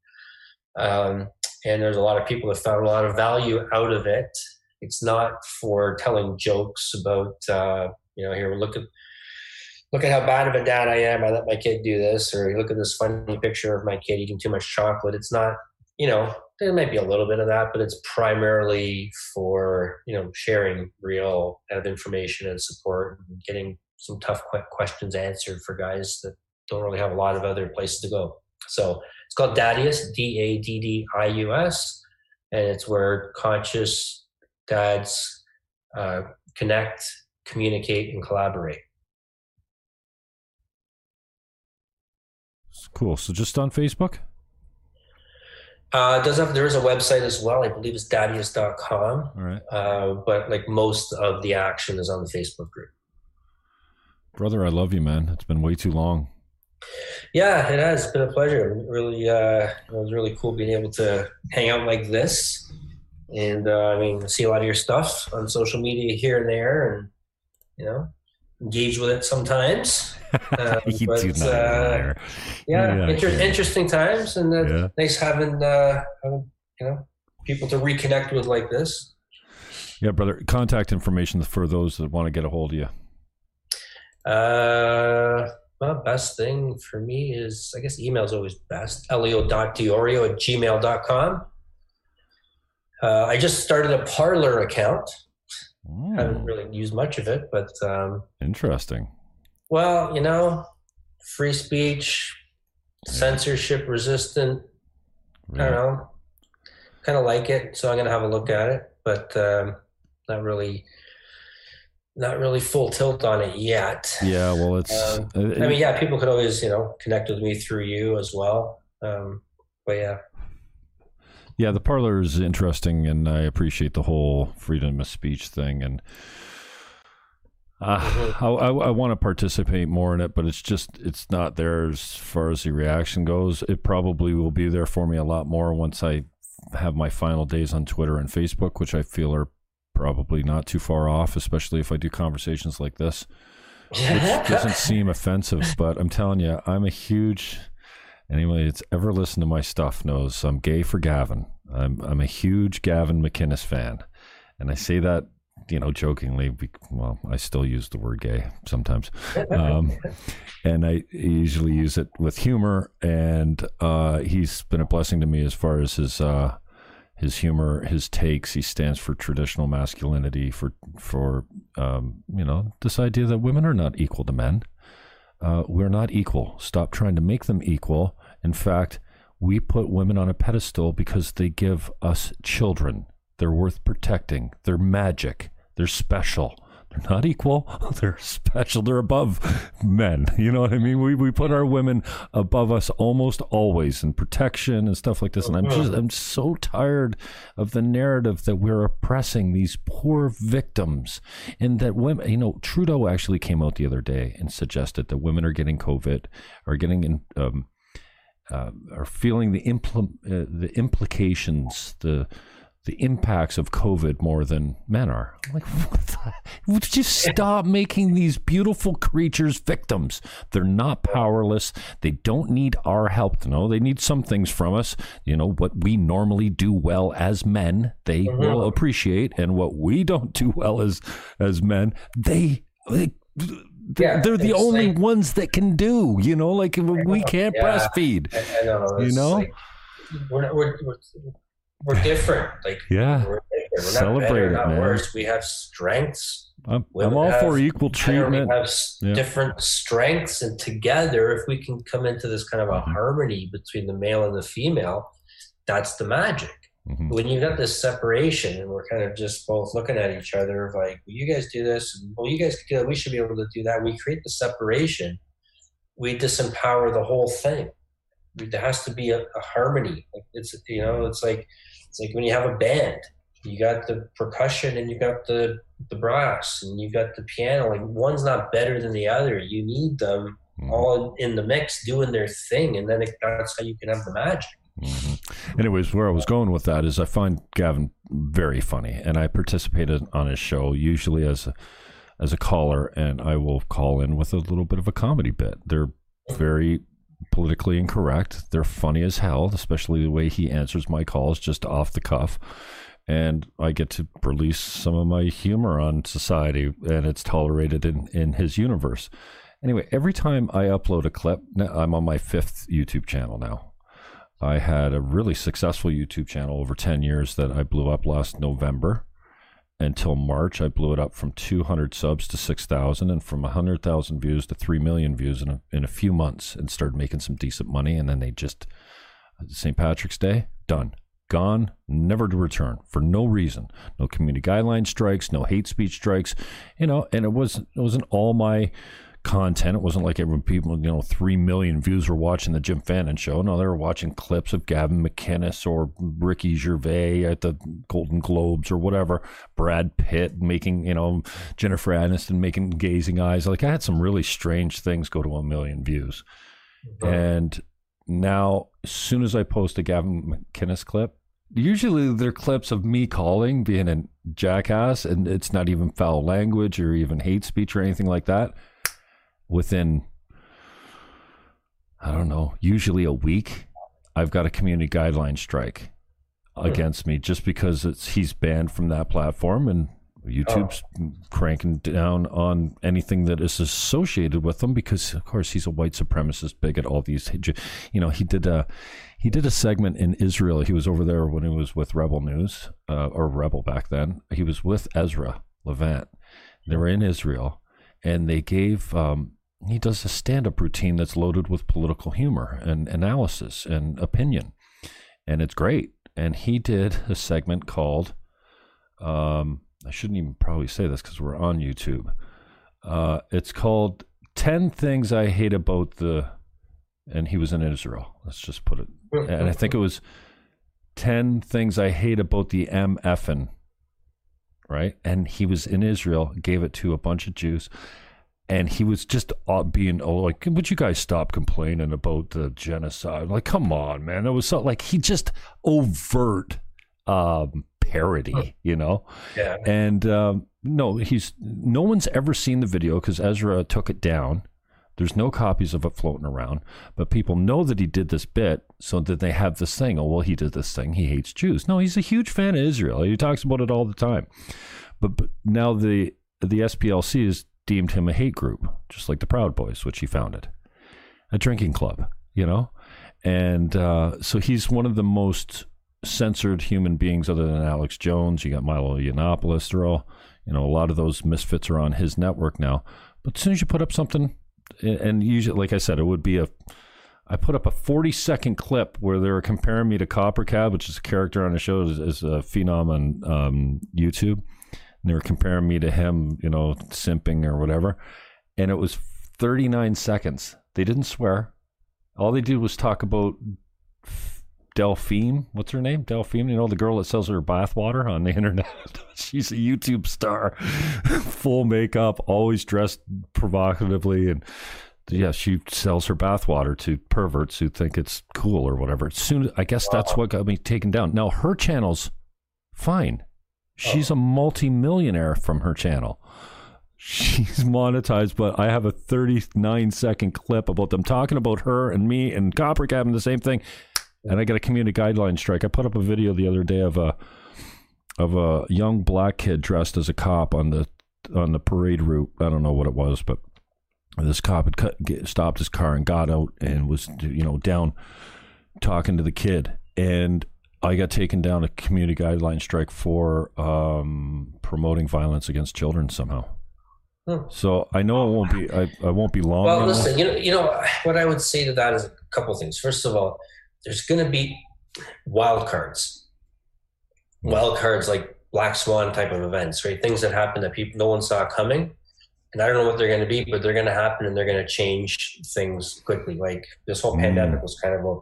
um, and there's a lot of people that found a lot of value out of it. It's not for telling jokes about uh, you know here look at look at how bad of a dad I am. I let my kid do this, or look at this funny picture of my kid eating too much chocolate. It's not you know there might be a little bit of that, but it's primarily for you know sharing real kind of information and support, and getting some tough questions answered for guys that don't really have a lot of other places to go. So it's called Daddius, D A D D I U S, and it's where conscious dads uh, connect, communicate, and collaborate. Cool. So just on Facebook? Uh, does have there is a website as well. I believe it's daddius.com. All right. Uh, but like most of the action is on the Facebook group. Brother, I love you, man. It's been way too long. Yeah, it has. It's been a pleasure. Really, uh, it was really cool being able to hang out like this. And uh, I mean, see a lot of your stuff on social media here and there, and you know, engage with it sometimes. *laughs* You but, do not uh, yeah, yeah inter- interesting times, and uh, yeah. nice having, uh, having you know people to reconnect with like this. Yeah, brother. Contact information for those that want to get a hold of you. Uh, well, best thing for me is, I guess email is always best. Elio.diorio at gmail.com. Uh, I just started a Parler account. Mm. Haven't really used much of it, but. Um, Interesting. Well, you know, free speech, censorship resistant. Yeah. I don't know kind of like it, so I'm gonna have a look at it, but um, not really, not really full tilt on it yet. Yeah, well, it's. Um, I mean, yeah, people could always you know connect with me through you as well. Um, but yeah. Yeah, the Parler is interesting, and I appreciate the whole freedom of speech thing. And uh, mm-hmm. I, I, I want to participate more in it, but it's just it's not there as far as the reaction goes. It probably will be there for me a lot more once I have my final days on Twitter and Facebook, which I feel are probably not too far off, especially if I do conversations like this, which *laughs* doesn't seem offensive. But I'm telling you, I'm a huge anybody that's ever listened to my stuff knows I'm gay for Gavin. I'm I'm a huge Gavin McInnes fan, and I say that you know, jokingly, well, I still use the word gay sometimes. Um, *laughs* and I usually use it with humor. And uh, he's been a blessing to me as far as his. Uh, his humor, his takes. He stands for traditional masculinity, for for um, you know this idea that women are not equal to men. Uh, we're not equal. Stop trying to make them equal. In fact, we put women on a pedestal because they give us children. They're worth protecting. They're magic. They're special. They're not equal. *laughs* They're special. They're above men. *laughs* You know what I mean? We we put our women above us almost always in protection and stuff like this. And I'm just I'm so tired of the narrative that we're oppressing these poor victims and that women. You know, Trudeau actually came out the other day and suggested that women are getting COVID, are getting in. Um, uh, are feeling the impl- uh, the implications, the the impacts of COVID more than men are. I'm like, *laughs* what the? Just stop making these beautiful creatures victims. They're not powerless. They don't need our help. No, they need some things from us. You know, what we normally do well as men, they mm-hmm. will appreciate. And what we *laughs* don't do well as, as men, they, they yeah, they're the only like, ones that can do, you know, like we *laughs* can't yeah, breastfeed. Know. You know? Like, we're, we're, we're we're different. Like yeah, we're, we're Celebrate not better, not worse. We have strengths. I'm, I'm all have, for equal treatment. We have yeah. different strengths, and together, if we can come into this kind of a mm-hmm. harmony between the male and the female, that's the magic. Mm-hmm. When you've got this separation, and we're kind of just both looking at each other, like, well, you guys do this, and well, you guys can do that. We should be able to do that. We create the separation. We disempower the whole thing there has to be a, a harmony. Like it's you know, it's like it's like when you have a band, you got the percussion and you got the the brass and you got the piano. Like one's not better than the other. You need them mm-hmm. all in the mix doing their thing, and then it, that's how you can have the magic. Mm-hmm. Anyways, where I was going with that is I find Gavin very funny, and I participated on his show usually as a, as a caller, and I will call in with a little bit of a comedy bit. They're very politically incorrect. They're funny as hell, especially the way he answers my calls just off the cuff. And I get to release some of my humor on society, and it's tolerated in, in his universe. Anyway, every time I upload a clip, I'm on my fifth YouTube channel now. I had a really successful YouTube channel over 10 years that I blew up last November until March. I blew it up from 200 subs to 6,000 and from 100,000 views to 3 million views in a, in a few months and started making some decent money. And then they just, St. Patrick's Day, done. Gone, never to return for no reason. No community guideline strikes, no hate speech strikes, you know, and it was it wasn't all my content. It wasn't like everyone people, you know, three million views were watching the Jim Fannin show. No, they were watching clips of Gavin McInnes or Ricky Gervais at the Golden Globes or whatever. Brad Pitt making, you know, Jennifer Aniston making gazing eyes. Like I had some really strange things go to a million views. Mm-hmm. And now, as soon as I post a Gavin McInnes clip, usually they're clips of me calling, being a jackass, and it's not even foul language or even hate speech or anything like that within I don't know, usually a week, I've got a community guideline strike against me just because it's he's banned from that platform and YouTube's oh. cranking down on anything that is associated with him because of course he's a white supremacist bigot all these you know he did a he did a segment in Israel. He was over there when he was with Rebel News uh, or Rebel back then. He was with Ezra Levant. They were in Israel and they gave um, he does a stand-up routine that's loaded with political humor and analysis and opinion and it's great and he did a segment called. Um, I shouldn't even probably say this because we're on YouTube. Uh, it's called 10 Things I Hate About the. And he was in Israel. Let's just put it. And I think it was 10 Things I Hate About the MFN. Right. And he was in Israel, gave it to a bunch of Jews. And he was just uh, being oh, like, would you guys stop complaining about the genocide? Like, come on, man. It was so like he just overt um, parody, you know? Yeah. And um, no, he's no one's ever seen the video because Ezra took it down. There's no copies of it floating around, but people know that he did this bit, so that they have this thing. Oh, well, he did this thing. He hates Jews. No, he's a huge fan of Israel. He talks about it all the time. But, but now the the SPLC has deemed him a hate group, just like the Proud Boys, which he founded, a drinking club. You know, and uh, so he's one of the most censored human beings other than Alex Jones. You got Milo Yiannopoulos. They're all, you know, a lot of those misfits are on his network now. But as soon as you put up something, and usually, like I said, it would be a. I put up a 40 second clip where they were comparing me to Copper Cab, which is a character on the show, is, is a phenom on um, YouTube. And they were comparing me to him, you know, simping or whatever. And it was 39 seconds. They didn't swear. All they did was talk about Delphine, what's her name? Delphine, you know, the girl that sells her bathwater on the *laughs* internet. She's a YouTube star, *laughs* full makeup, always dressed provocatively. And yeah, she sells her bathwater to perverts who think it's cool or whatever. Soon, I guess that's what got me taken down. Now, her channel's fine. She's a multi-millionaire from her channel. She's monetized, but I have a 39 second clip about them talking about her and me and Copper having the same thing and I got a community guideline strike. I put up a video the other day of a of a young black kid dressed as a cop on the on the parade route. I don't know what it was, but this cop had cut, get, stopped his car and got out and was you know down talking to the kid, and I got taken down a community guideline strike for um, promoting violence against children somehow. Hmm. So I know it won't be I, I won't be long. Well, listen, you know, you know what I would say to that is a couple things. First of all, there's going to be wild cards, wild cards like black swan type of events, right? Things that happen that people no one saw coming, and I don't know what they're going to be, but they're going to happen and they're going to change things quickly. Like this whole mm. pandemic was kind of a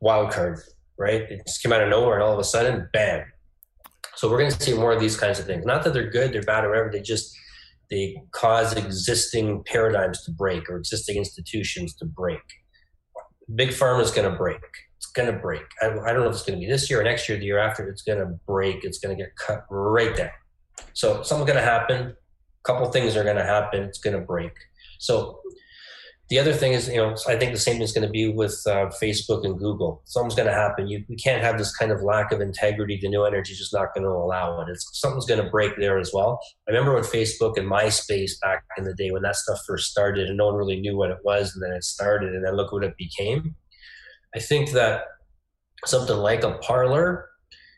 wild card, right? It just came out of nowhere, and all of a sudden, bam. So we're going to see more of these kinds of things. Not that they're good, they're bad, or whatever. They just they cause existing paradigms to break or existing institutions to break. Big pharma is going to break It's going to break. I, I, don't know if it's going to be this year or next year, the year after. It's going to break. It's going to get cut right down. So something's going to happen. A couple things are going to happen. It's going to break. So the other thing is, you know, I think the same is going to be with uh, Facebook and Google. Something's going to happen. You we can't have this kind of lack of integrity. The new energy is just not going to allow it. It's something's going to break there as well. I remember when Facebook and MySpace back in the day when that stuff first started, and no one really knew what it was, and then it started, and then look what it became I think that something like a Parler,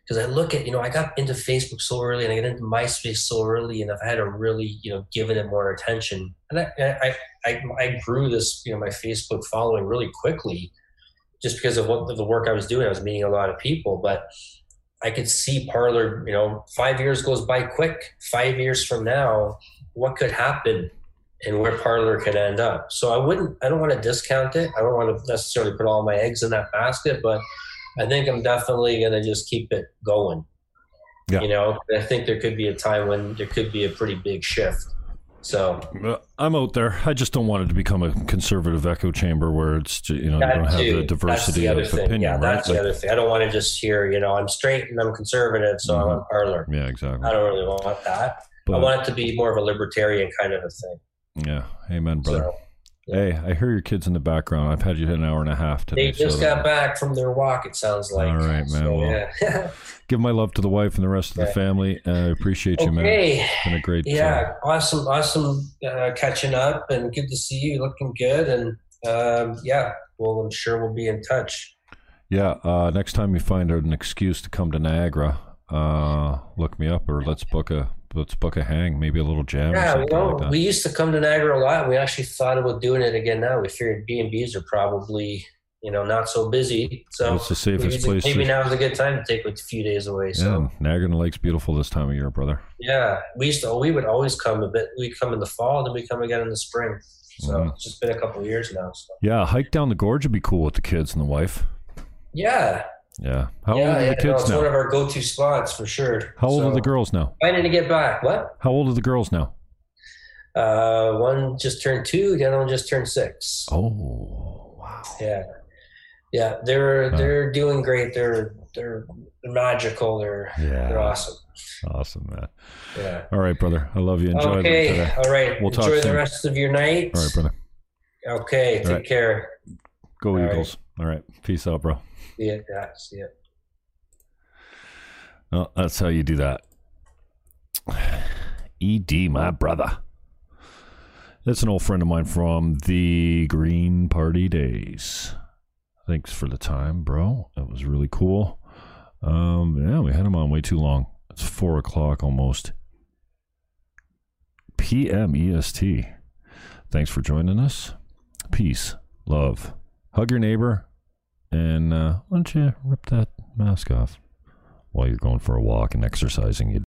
because I look at, you know, I got into Facebook so early and I got into MySpace so early, and I've had to really, you know, given it more attention. And I, I, I, I grew this, you know, my Facebook following really quickly, just because of what the work I was doing. I was meeting a lot of people, but I could see Parler, you know, five years goes by quick. Five years from now, what could happen? and where Parler could end up. So I wouldn't, I don't want to discount it. I don't want to necessarily put all my eggs in that basket, but I think I'm definitely going to just keep it going. Yeah. You know, I think there could be a time when there could be a pretty big shift. So I'm out there. I just don't want it to become a conservative echo chamber where it's you know you don't have the diversity the of thing. opinion. Yeah, that's right? the other thing. I don't want to just hear you know I'm straight and I'm conservative, so mm-hmm. I'm a Parler. Yeah, exactly. I don't really want that. But, I want it to be more of a libertarian kind of a thing. Yeah. Amen, brother. So. Hey, I hear your kids in the background. I've had you hit an hour and a half today. They just so got back from their walk, it sounds like. All right, man. So, well, yeah. *laughs* give my love to the wife and the rest of the family. I appreciate you, okay. man. It's been a great Yeah, uh, awesome, awesome uh, catching up and good to see you. Looking good. And um, yeah, well, I'm sure we'll be in touch. Yeah. Uh, next time you find an excuse to come to Niagara, uh, look me up or let's book a let's book a hang, maybe a little jam. Yeah, you know, like we used to come to Niagara a lot. We actually thought about doing it again now. We figured B and B's are probably you know, not so busy. So It's the safest maybe, place maybe to- now is a good time to take like a few days away. So Yeah, Niagara Lake's beautiful this time of year, brother. yeah, we used to. We would always come a bit. We come in the fall, then we come again in the spring. So Mhm. it's just been a couple of years now. So Yeah, hike down the gorge would be cool with the kids and the wife. yeah, Yeah. How yeah, old are yeah, the no, kids it's one of our go-to spots for sure. How old So, are the girls now? Planning to get back. What? How old are the girls now? Uh, one just turned two. The other one just turned six. Oh, wow. Yeah, yeah, they're they're doing great. They're they're magical. They're Yeah. they're awesome. Awesome, man. Yeah. All right, brother. I love you. Enjoy okay. today. All right. We'll talk Enjoy soon. the rest of your night. All right, brother. Okay. Take right. care. Go All right. Eagles. All right. Peace out, bro. See ya. Yeah, see ya. Well, that's how you do that. *sighs* ED, my brother. That's an old friend of mine from the Green Party days. Thanks for the time, bro. That was really cool. Um, yeah, we had him on way too long. It's four o'clock almost. PM EST. Thanks for joining us. Peace, love, hug your neighbor, and uh, why don't you rip that mask off while you're going for a walk and exercising? You